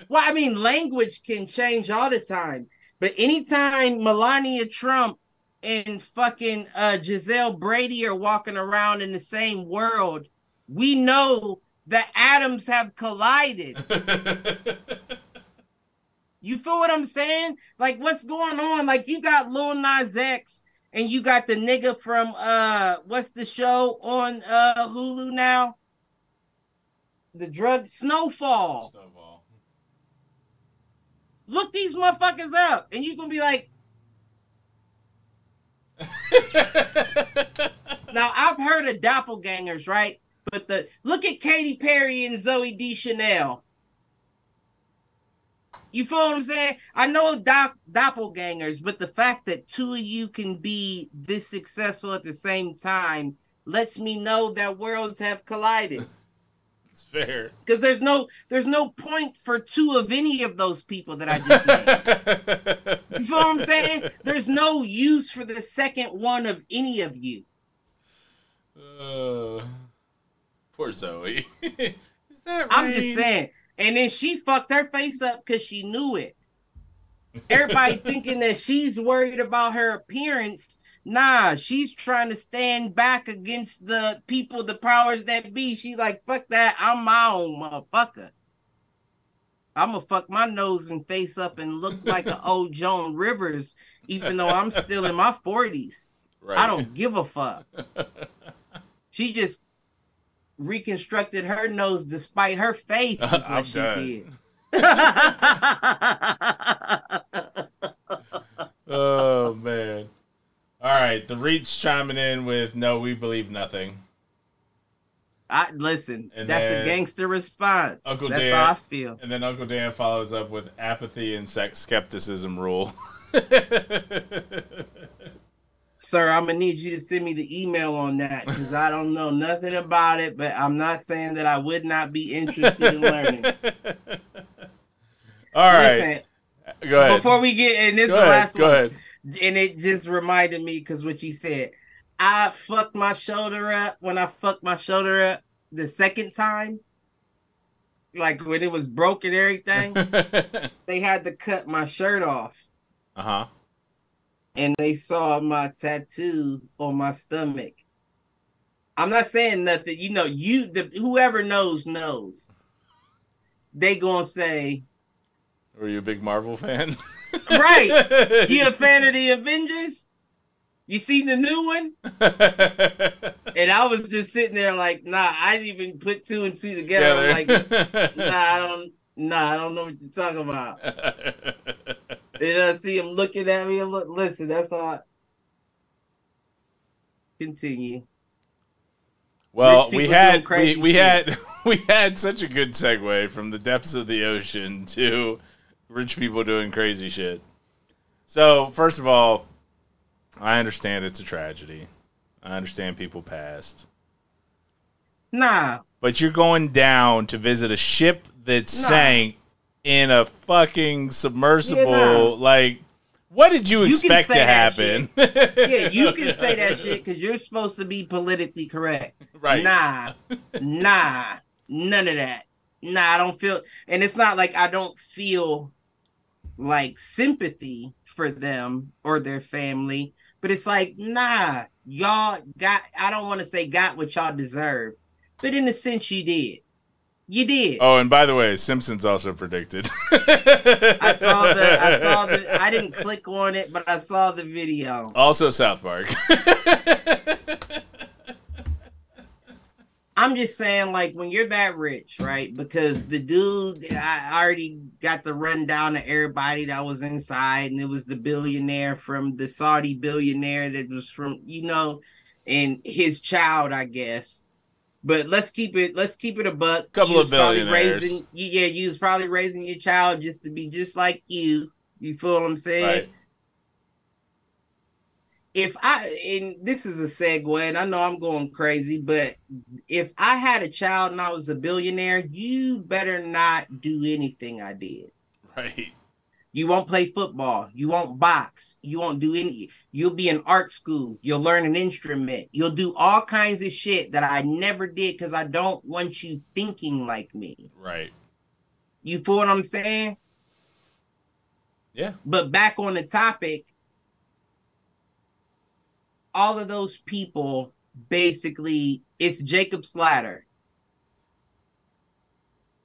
Well, I mean, language can change all the time, but anytime Melania Trump and fucking uh, Gisele Brady are walking around in the same world, we know the atoms have collided. *laughs* You feel what I'm saying? Like, what's going on? Like, you got Lil Nas X and you got the nigga from uh, what's the show on uh Hulu now? The drug Snowfall. Snowball. look these motherfuckers up, and you gonna be like, *laughs* now I've heard of doppelgangers, right? But the look at Katy Perry and Zooey Deschanel. You feel what I'm saying? I know doc- doppelgangers, but the fact that two of you can be this successful at the same time lets me know that worlds have collided. Fair. Because there's no there's no point for two of any of those people that I just named. *laughs* You feel what I'm saying? There's no use for the second one of any of you. Uh, poor Zooey. *laughs* Is that I'm rain? just saying. And then she fucked her face up because she knew it. Everybody *laughs* thinking that she's worried about her appearance. Nah, she's trying to stand back against the people, the powers that be. She's like, fuck that. I'm my own motherfucker. I'm gonna fuck my nose and face up and look like an *laughs* old Joan Rivers, even though I'm still in my 40s. Right. I don't give a fuck. *laughs* She just reconstructed her nose despite her face. Is *laughs* what I'm she done. did. Oh man. All right, the Reach chiming in with no, we believe nothing. I listen. And that's a gangster response. Uncle that's Dan- how I feel. And then Uncle Dan follows up with apathy and sex skepticism rule. *laughs* Sir, I'm gonna need you to send me the email on that because I don't know nothing about it, but I'm not saying that I would not be interested in learning. *laughs* All right, Listen, go ahead. before we get and this is go the ahead. last Go one. ahead. And it just reminded me because what you said. I fucked my shoulder up when I fucked my shoulder up the second time. Like when it was broken, everything. *laughs* they had to cut my shirt off, uh huh. and they saw my tattoo on my stomach. I'm not saying nothing. You know, you the whoever knows knows. They gonna say, Were you a big Marvel fan? *laughs* right? You a *laughs* fan of the Avengers? You seen the new one? And I was just sitting there like, nah, I didn't even put two and two together. Like, nah, I don't, nah, I don't know what you're talking about. *laughs* And I see him looking at me and look, listen, that's all. I... Continue. well, we had we, we had *laughs* we had such a good segue from the depths of the ocean to rich people doing crazy shit. So, first of all, I understand it's a tragedy. I understand people passed. Nah, But you're going down to visit a ship that Nah. sank in a fucking submersible. Yeah, nah. Like, what did you You expect to happen? yeah, you *laughs* can say that shit because you're supposed to be politically correct. Right. Nah, nah, none of that. Nah, I don't feel, and it's not like I don't feel like sympathy for them or their family, but it's like, nah, y'all got, I don't want to say got what y'all deserve, but in a sense, you did. You did. Oh, and by the way, Simpsons also predicted. I saw the, I saw the, *laughs* I didn't click on it, but I saw the video. Also, South Park. *laughs* I'm just saying, like, when you're that rich, right? Because the dude, I already got the rundown of everybody that was inside, and it was the billionaire from the Saudi billionaire that was from, you know, and his child, I guess. But let's keep it, let's keep it a buck. Couple of probably billionaires. Raising, yeah, you was probably raising your child just to be just like you. You feel what I'm saying? right. If I and this is a segue, and I know I'm going crazy, but if I had a child and I was a billionaire, you better not do anything I did. Right. You won't play football. You won't box. You won't do any. You'll be in art school. You'll learn an instrument. You'll do all kinds of shit that I never did because I don't want you thinking like me. Right. You feel what I'm saying? Yeah. But back on the topic, all of those people basically it's Jacob's ladder.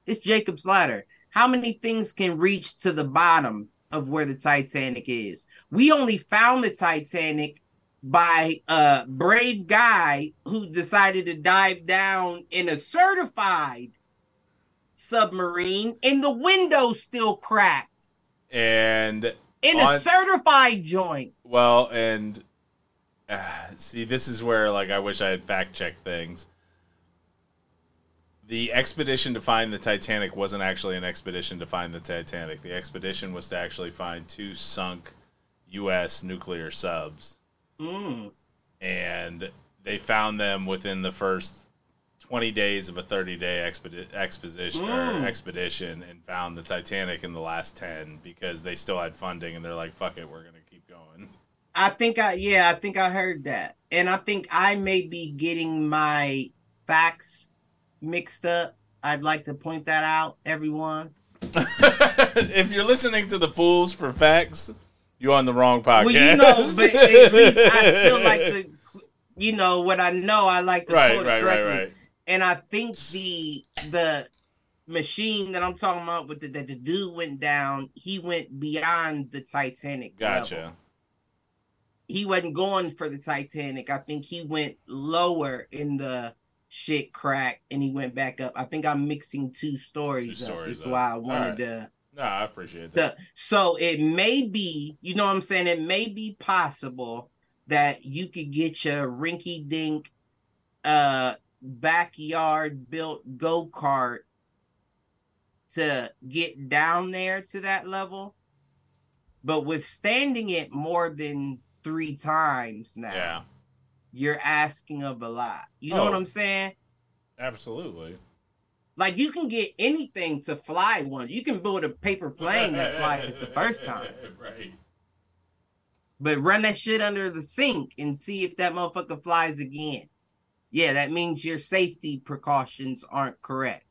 It's Jacob's ladder. How many things can reach to the bottom of where the Titanic is? We only found the Titanic by a brave guy who decided to dive down in a certified submarine and the window still cracked And in On- a certified joint. well, and *sighs* see, this is where like I wish I had fact checked things. The expedition to find the Titanic wasn't actually an expedition to find the Titanic. The expedition was to actually find two sunk U.S. nuclear subs. Mm. and they found them within the first 20 days of a 30 day expedi- exposition Mm. or expedition and found the Titanic in the last 10 because they still had funding and they're like fuck it we're going to keep going. I think I yeah, I think I heard that. And I think I may be getting my facts mixed up. I'd like to point that out, everyone. *laughs* if you're listening to the Fools for Facts, you're on the wrong podcast. Well, you know, but *laughs* at least I feel like the, you know, what I know, I like to right, quote it right, right, correctly. right. And I think the the machine that I'm talking about with the that the dude went down, he went beyond the Titanic. Gotcha. level. He wasn't going for the Titanic. I think he went lower in the shit crack and he went back up. I think I'm mixing two stories, Two stories Is up. why I wanted right. to No, I appreciate that. the so it may be, you know what I'm saying? It may be possible that you could get your rinky dink uh backyard built go-kart to get down there to that level. But withstanding it more than three times now, yeah, you're asking of a lot. You know what Oh. I'm saying? absolutely. Like you can get anything to fly once. You can build a paper plane that flies the first *laughs* time. right. But run that shit under the sink and see if that motherfucker flies again. Yeah, that means your safety precautions aren't correct.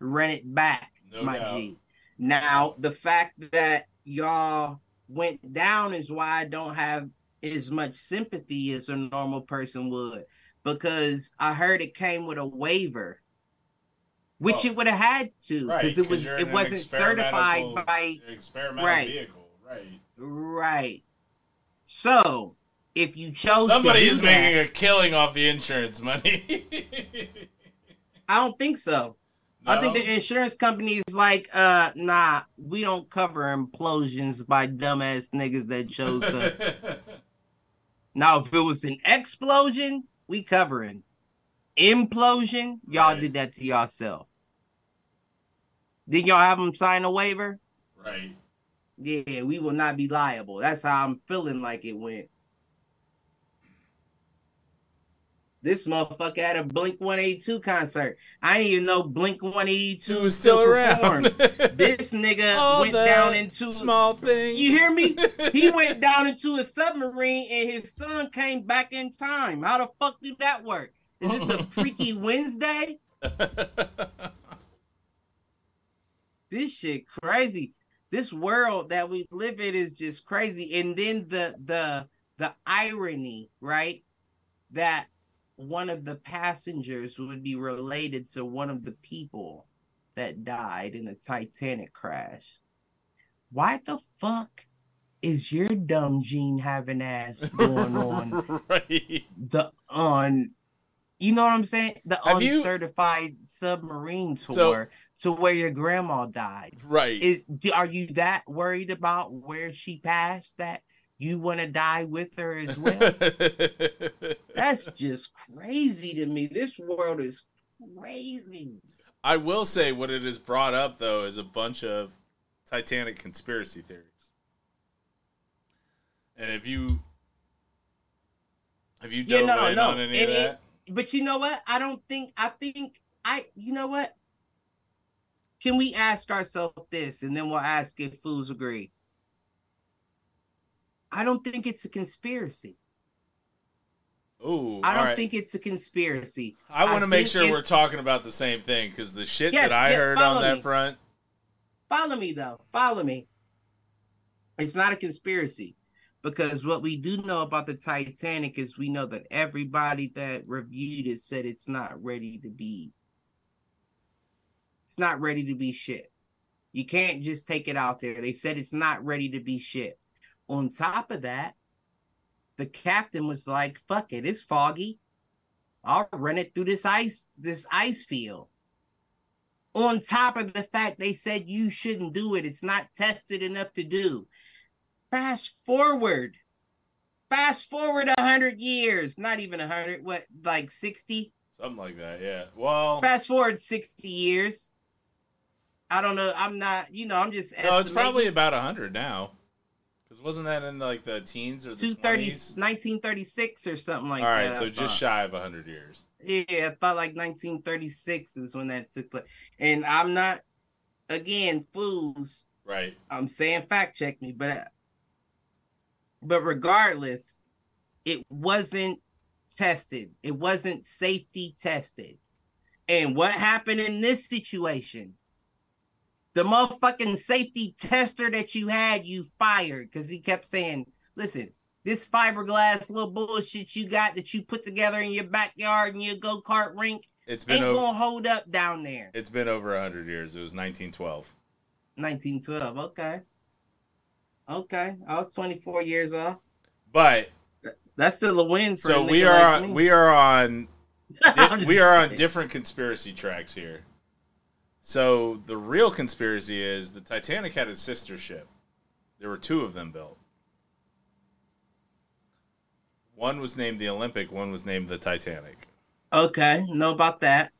Run it back, No my doubt. G. Now, the fact that y'all went down is why I don't have as much sympathy as a normal person would. Because I heard it came with a waiver. Which Oh. it would have had to, Right, because it was it wasn't certified by experimental Right. vehicle, right? Right. So, if you chose Somebody is that, making a killing off the insurance money. *laughs* I don't think so. I think the insurance company is like, uh, nah, we don't cover implosions by dumbass niggas that chose to. *laughs* now, if it was an explosion, we covering. Implosion, y'all Right. did that to yourself. Did y'all have them sign a waiver? right. Yeah, we will not be liable. That's how I'm feeling like it went. This motherfucker had a Blink 182 concert. I didn't even know Blink 182 Who was still around? *laughs* This nigga All went down into small things. You hear me? He *laughs* went down into a submarine and his son came back in time. How the fuck did that work? Is this a freaky *laughs* Wednesday? this shit crazy. This world that we live in is just crazy. And then the the the irony, right? That one of the passengers would be related to one of the people that died in the Titanic crash. Why the fuck is your dumb gene having ass going on *laughs* right. the on you know what I'm saying? The Have you- uncertified submarine tour So- to where your grandma died. Right. Is are you that worried about where she passed that you want to die with her as *laughs* well? That's just crazy to me. This world is crazy. I will say what it has brought up though is a bunch of Titanic conspiracy theories. And if you have you Yeah, dove no, no, on any it- of it- that? But you know what? I don't think I think I you know what? Can we ask ourselves this and then we'll ask if fools agree? I don't think it's a conspiracy. Ooh, I don't right. think it's a conspiracy. I want to make sure we're talking about the same thing because the shit Yes, that I yeah, heard on that me. front, Follow me though. Follow me. It's not a conspiracy because what we do know about the Titanic is we know that everybody that reviewed it said it's not ready to be. It's not ready to be shit. You can't just take it out there. They said it's not ready to be shit. On top of that, the captain was like, "Fuck it, it's foggy. I'll run it through this ice, this ice field." on top of the fact they said you shouldn't do it. It's not tested enough to do. Fast forward. Fast forward a hundred years. Not even a hundred, what, like 60? something like that. Yeah. Well, Fast forward 60 years. I don't know. I'm not, you know, I'm just no, it's probably about a hundred now. Because wasn't that in like the teens or the 230, 20s? 1936 or something like All that. right, I so just thought. shy of hundred years. Yeah, I thought like 1936 is when that took place. And I'm not, again, fools. Right. I'm saying fact check me, but but regardless, it wasn't tested. It wasn't safety tested. And what happened in this situation? The motherfucking safety tester that you had, you fired because he kept saying, "Listen, this fiberglass little bullshit you got that you put together in your backyard and your go kart rink It's been ain't over. gonna hold up down there." It's been over hundred years. It was 1912. 1912. Okay. Okay. I was 24 years old. But That's still a win for so we are like we are on *laughs* di- we are on different conspiracy tracks here. So the real conspiracy is the Titanic had a sister ship. There were two of them built. One was named the Olympic, one was named the Titanic. Okay, know about that.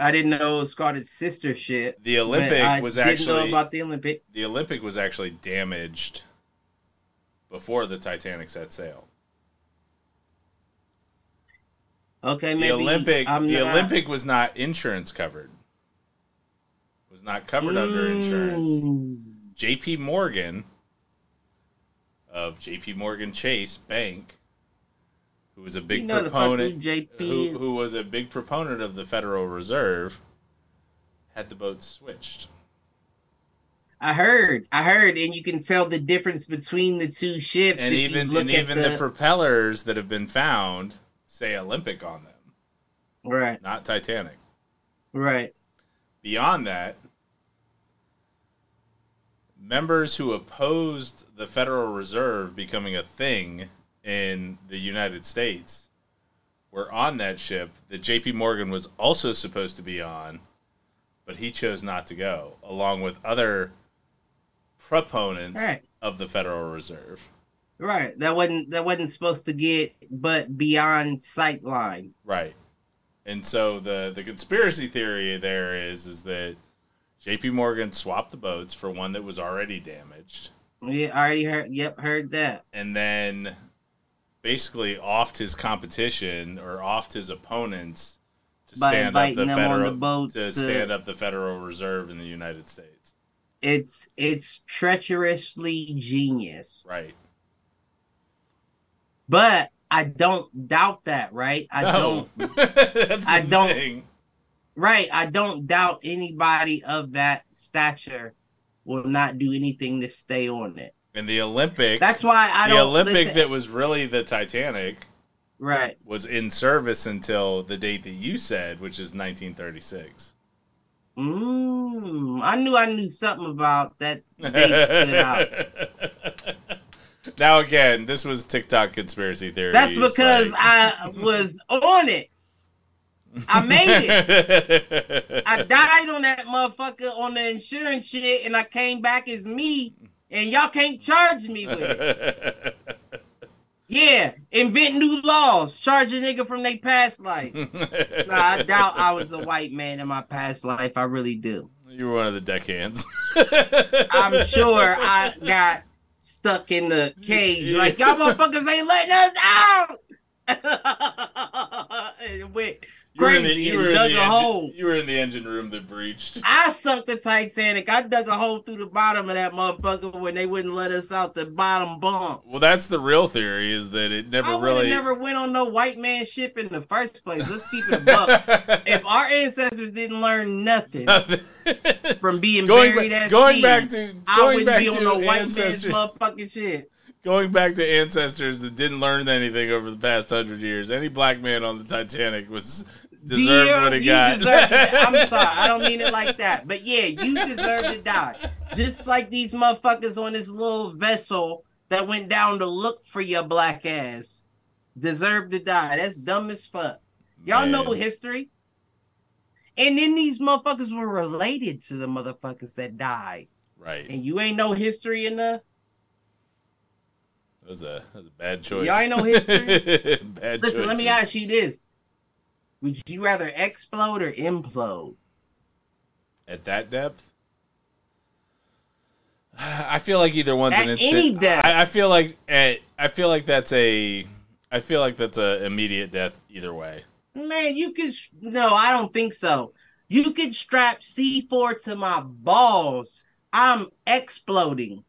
I didn't know it was called its sister ship. The Olympic I was didn't know actually about the Olympic. the Olympic was actually damaged before the Titanic set sail. Okay, The maybe Olympic I'm the not- Olympic was not insurance covered. Not covered under insurance. JP Morgan of JP Morgan Chase Bank, who was a big You know the proponent, who, who was a big proponent of the Federal Reserve, had the boat switched. I heard, I heard, and you can tell the difference between the two ships. And even and even the... propellers that have been found say Olympic on them, right, not Titanic. right. Beyond that, members who opposed the Federal Reserve becoming a thing in the United States were on that ship that JP Morgan was also supposed to be on, but he chose not to go, along with other proponents Right. of the Federal Reserve. Right. That wasn't that wasn't supposed to get but beyond sight line. Right. And so the the conspiracy theory there is is that JP Morgan swapped the boats for one that was already damaged. We already heard yep, heard that. and then basically offed his competition or offed his opponents to By stand up the inviting them on federal the boats to to- stand up the Federal Reserve in the United States. It's it's treacherously genius. Right. But I don't doubt that, right? I no. don't *laughs* That's the I don't- thing. Right, I don't doubt anybody of that stature will not do anything to stay on it. And the Olympic That's why I the don't The Olympic listen- that was really the Titanic right. was in service until the date that you said, which is 1936. Mm, I knew I knew something about that *laughs* date stood out. now again, this was TikTok conspiracy theory. That's because I was on it. I made it. *laughs* I died on that motherfucker on the insurance shit, and I came back as me, and y'all can't charge me with it. *laughs* Yeah, invent new laws, charge a nigga from their past life. *laughs* Nah, I doubt I was a white man in my past life. I really do. you were one of the deckhands. I'm sure I got stuck in the cage like y'all motherfuckers ain't letting us out. and went You were in the, you were in dug the a engine, hole. You were in the engine room that breached. I sunk the Titanic. I dug a hole through the bottom of that motherfucker when they wouldn't let us out the bottom bunk. Well, that's the real theory is that it never I really. never went on no white man ship in the first place. Let's keep it buck. *laughs* if our ancestors didn't learn nothing nothing. from being going buried back, at going sea, back to I going wouldn't back be on to no white man's ancestors, motherfucking shit. going back to ancestors that didn't learn anything over the past hundred years. Any black man on the Titanic was deserved Dear, what he you got. *laughs* I'm sorry, I don't mean it like that. But yeah, you deserve to die. Just like these motherfuckers on this little vessel that went down to look for your black ass deserve to die. That's dumb as fuck. Y'all know history. And then these motherfuckers were related to the motherfuckers that died. right. And you ain't know history enough. That was a that was a bad choice. Y'all ain't know history? *laughs* bad Listen, let me ask you this. Would you rather explode or implode? At that depth, I feel like either one's At an any instant. depth. I, I feel like at, I feel like that's a. I feel like that's a immediate death either way. Man, you could no, I don't think so. You could strap C4 to my balls. I'm exploding.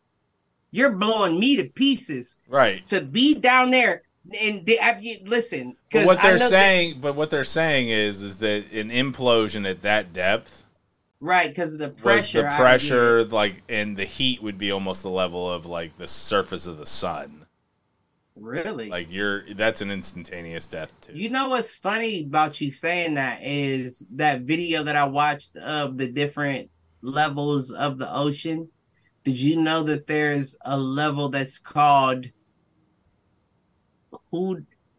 You're blowing me to pieces Right. to be down there. And they, I, you- listen, But what they're saying, but what they're saying is, is that an implosion at that depth right because of the pressure. the pressure like and the heat would be almost the level of like the surface of the sun. Really? Like you're that's an instantaneous death too. You know what's funny about you saying that is that video that I watched of the different levels of the ocean. Did you know that there's a level that's called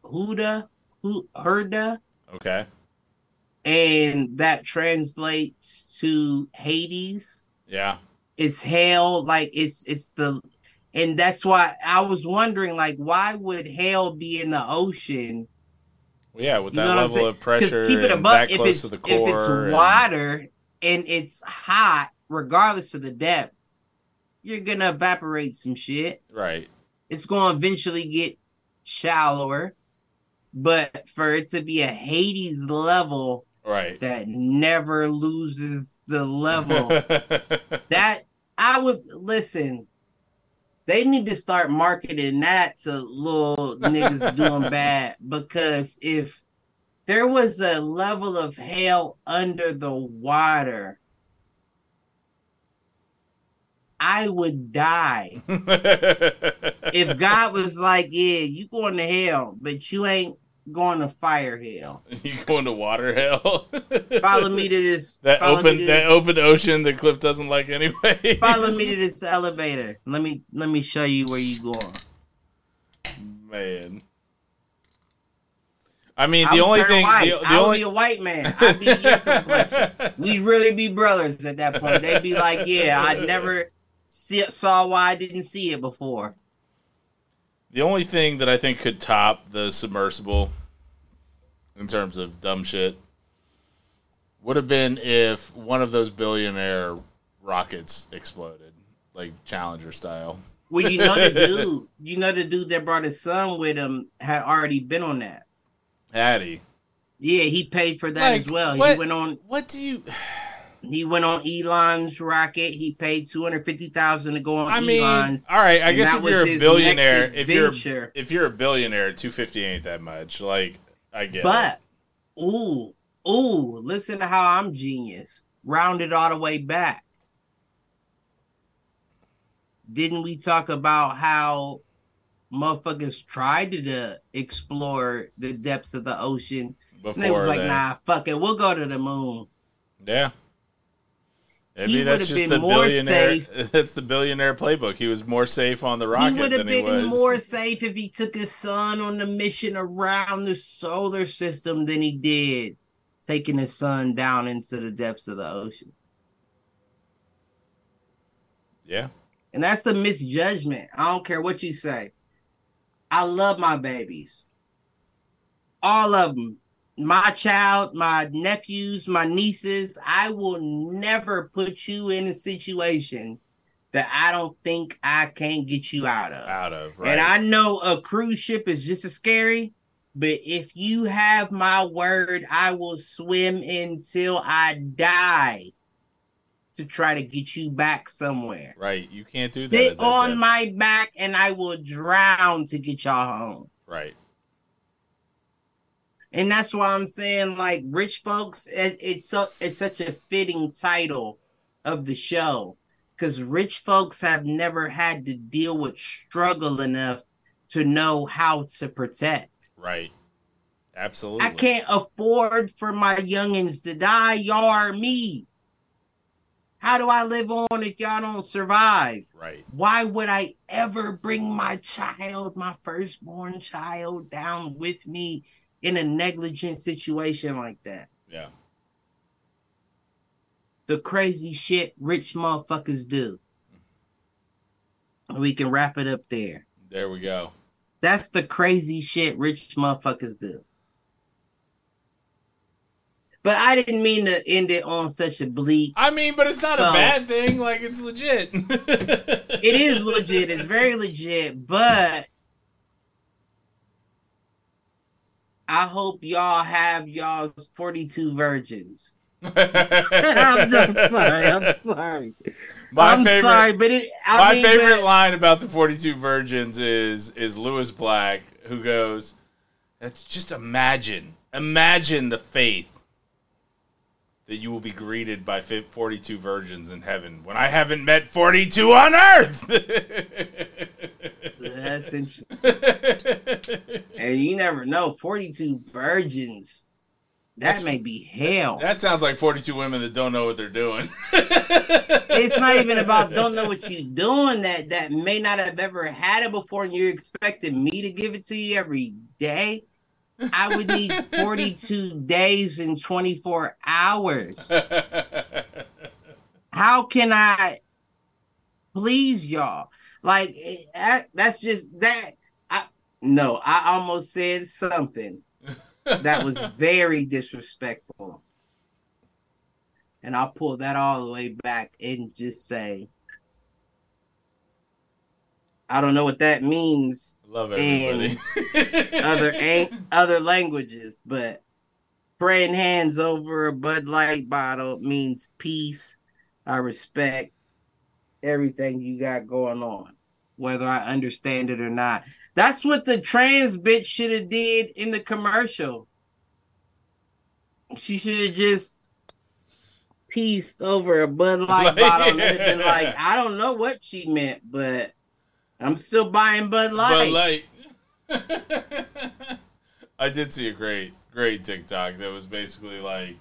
Huda Hu- Herda okay. and that translates to Hades? Yeah. It's hell like it's it's the and that's why I was wondering like why would hell be in the ocean? Well, yeah, with that level of pressure keep it and above that if close to the core. if it's and- water and it's hot, regardless of the depth, you're gonna evaporate some shit. right. It's gonna eventually get shallower, but for it to be a Hades level Right. that never loses the level, *laughs* that I would listen. They need to start marketing that to little niggas doing *laughs* bad because if there was a level of hell under the water, I would die. *laughs* If God was like, "Yeah, you going to hell, but you ain't going to fire hell," you going to water hell? *laughs* follow me to this. that open that this- open ocean that Cliff doesn't like anyway. Follow me to *laughs* this elevator. Let me let me show you where you going. man. I mean, the would only thing, white. the, the I only be a white man. I'd be your complexion. We'd really be brothers at that point. They'd be like, "Yeah, I never see, saw why I didn't see it before." The only thing that I think could top the submersible in terms of dumb shit would have been if one of those billionaire rockets exploded, like Challenger style. Well, you know the *laughs* dude. You know the dude that brought his son with him had already been on that. Hattie, Yeah, he paid for that Like, as well. what- He went on. what do you? He went on Elon's rocket. He paid two hundred fifty thousand to go on I mean, Elon's. all right. I guess if you're a billionaire, if you're adventure. if you're a billionaire, two fifty ain't that much. Like I get, But ooh, ooh, listen to how I'm genius. Rounded all the way back. Didn't we talk about how motherfuckers tried to uh, explore the depths of the ocean? it. And they was like, that, nah, fuck it, we'll go to the moon. yeah. Maybe He that's would've just been the more billionaire. safe. *laughs* That's the billionaire playbook. He was more safe on the rocket. he would have been more safe if he took his son on the mission around the solar system than he did taking his son down into the depths of the ocean. yeah. And that's a misjudgment. I don't care what you say. I love my babies. All of them. My child, my nephews, my nieces. I will never put you in a situation that I don't think I can't get you out of. Out of right. And I know a cruise ship is just as scary, but if you have my word, I will swim until I die to try to get you back somewhere. right. You can't do that. Sit on my back and I will drown to get y'all home. Right. And that's why I'm saying, like, rich folks, it, it's so it's such a fitting title of the show. Because rich folks have never had to deal with struggle enough to know how to protect. Right. Absolutely. I can't afford for my youngins to die. Y'all are me. How do I live on if y'all don't survive? Right. Why would I ever bring my child, my firstborn child, down with me in a negligent situation like that? Yeah. The crazy shit rich motherfuckers do. We can wrap it up there. There we go. That's the crazy shit rich motherfuckers do. But I didn't mean to end it on such a bleak. I mean, but it's not a bad thing. Like it's legit. *laughs* It is legit. It's very legit. But I hope y'all have y'all's 42 virgins. *laughs* I'm, I'm sorry. I'm sorry. my I'm favorite. sorry, but it. I my mean, favorite but- line about the 42 virgins is is Lewis Black who goes, "That's just imagine, imagine the faith that you will be greeted by 42 virgins in heaven when I haven't met 42 on earth. *laughs* That's *laughs* interesting. and you never know. 42 virgins. That That's- may be hell. that sounds like 42 women that don't know what they're doing. it's not even about don't know what you're *laughs* doing that that may not have ever had it before and you're expecting me to give it to you every day i would need 42 *laughs* days and 24 hours how can i please y'all like that, that's just that i no i almost said something *laughs* that was very disrespectful and I'll pull that all the way back and just say, I don't know what that means Love everybody. other *laughs* other languages, but praying hands over a Bud Light bottle means peace. I respect everything you got going on, whether I understand it or not. That's what the trans bitch should have did in the commercial. She should have just pieced over a Bud Light bottle and it'd been like, *laughs* I don't know what she meant, but I'm still buying Bud Light. But like, *laughs* I did see a great, great TikTok that was basically like,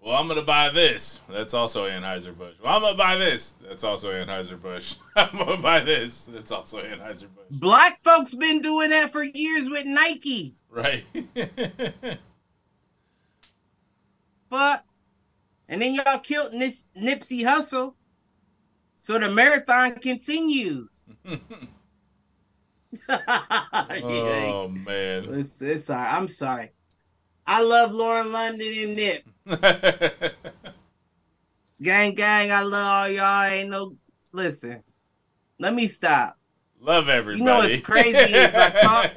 "Well, I'm gonna buy this. That's also Anheuser Busch. Well, I'm gonna buy this. That's also Anheuser Busch. *laughs* I'm gonna buy this. It's also Anheuser Busch. Black folks been doing that for years with Nike. Right? *laughs* But and then y'all killed Nis- Nipsey Hussle. So the marathon continues. *laughs* oh man. it's, it's all right. I'm sorry. I love Lauren London and Nip. Gang gang, I love all y'all. Ain't no listen. Let me stop. Love everybody. You know what's crazy is I talk-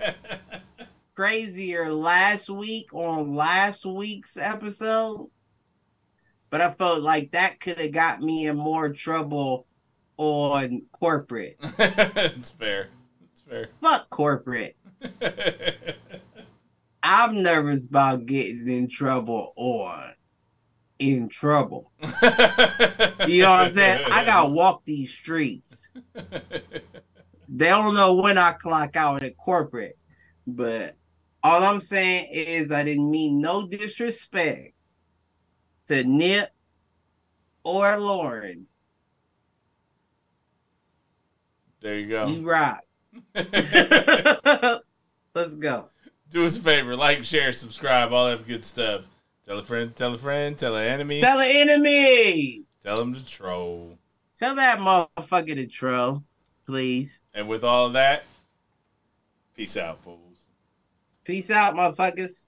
*laughs* Crazier last week on last week's episode. But I felt like that could have got me in more trouble on corporate. *laughs* it's fair. It's fair. Fuck corporate. *laughs* I'm nervous about getting in trouble on in trouble. *laughs* You know what I'm saying? I gotta walk these streets. They don't know when I clock out at corporate, but all I'm saying is I didn't mean no disrespect to Nip or Lauren. There you go. You rock. *laughs* *laughs* Let's go. Do us a favor, like, share, subscribe, all that good stuff. Tell a friend, tell a friend, tell an enemy, Tell an enemy. tell them to troll. Tell that motherfucker to troll, please. And with all of that, peace out, fools. Peace out, motherfuckers.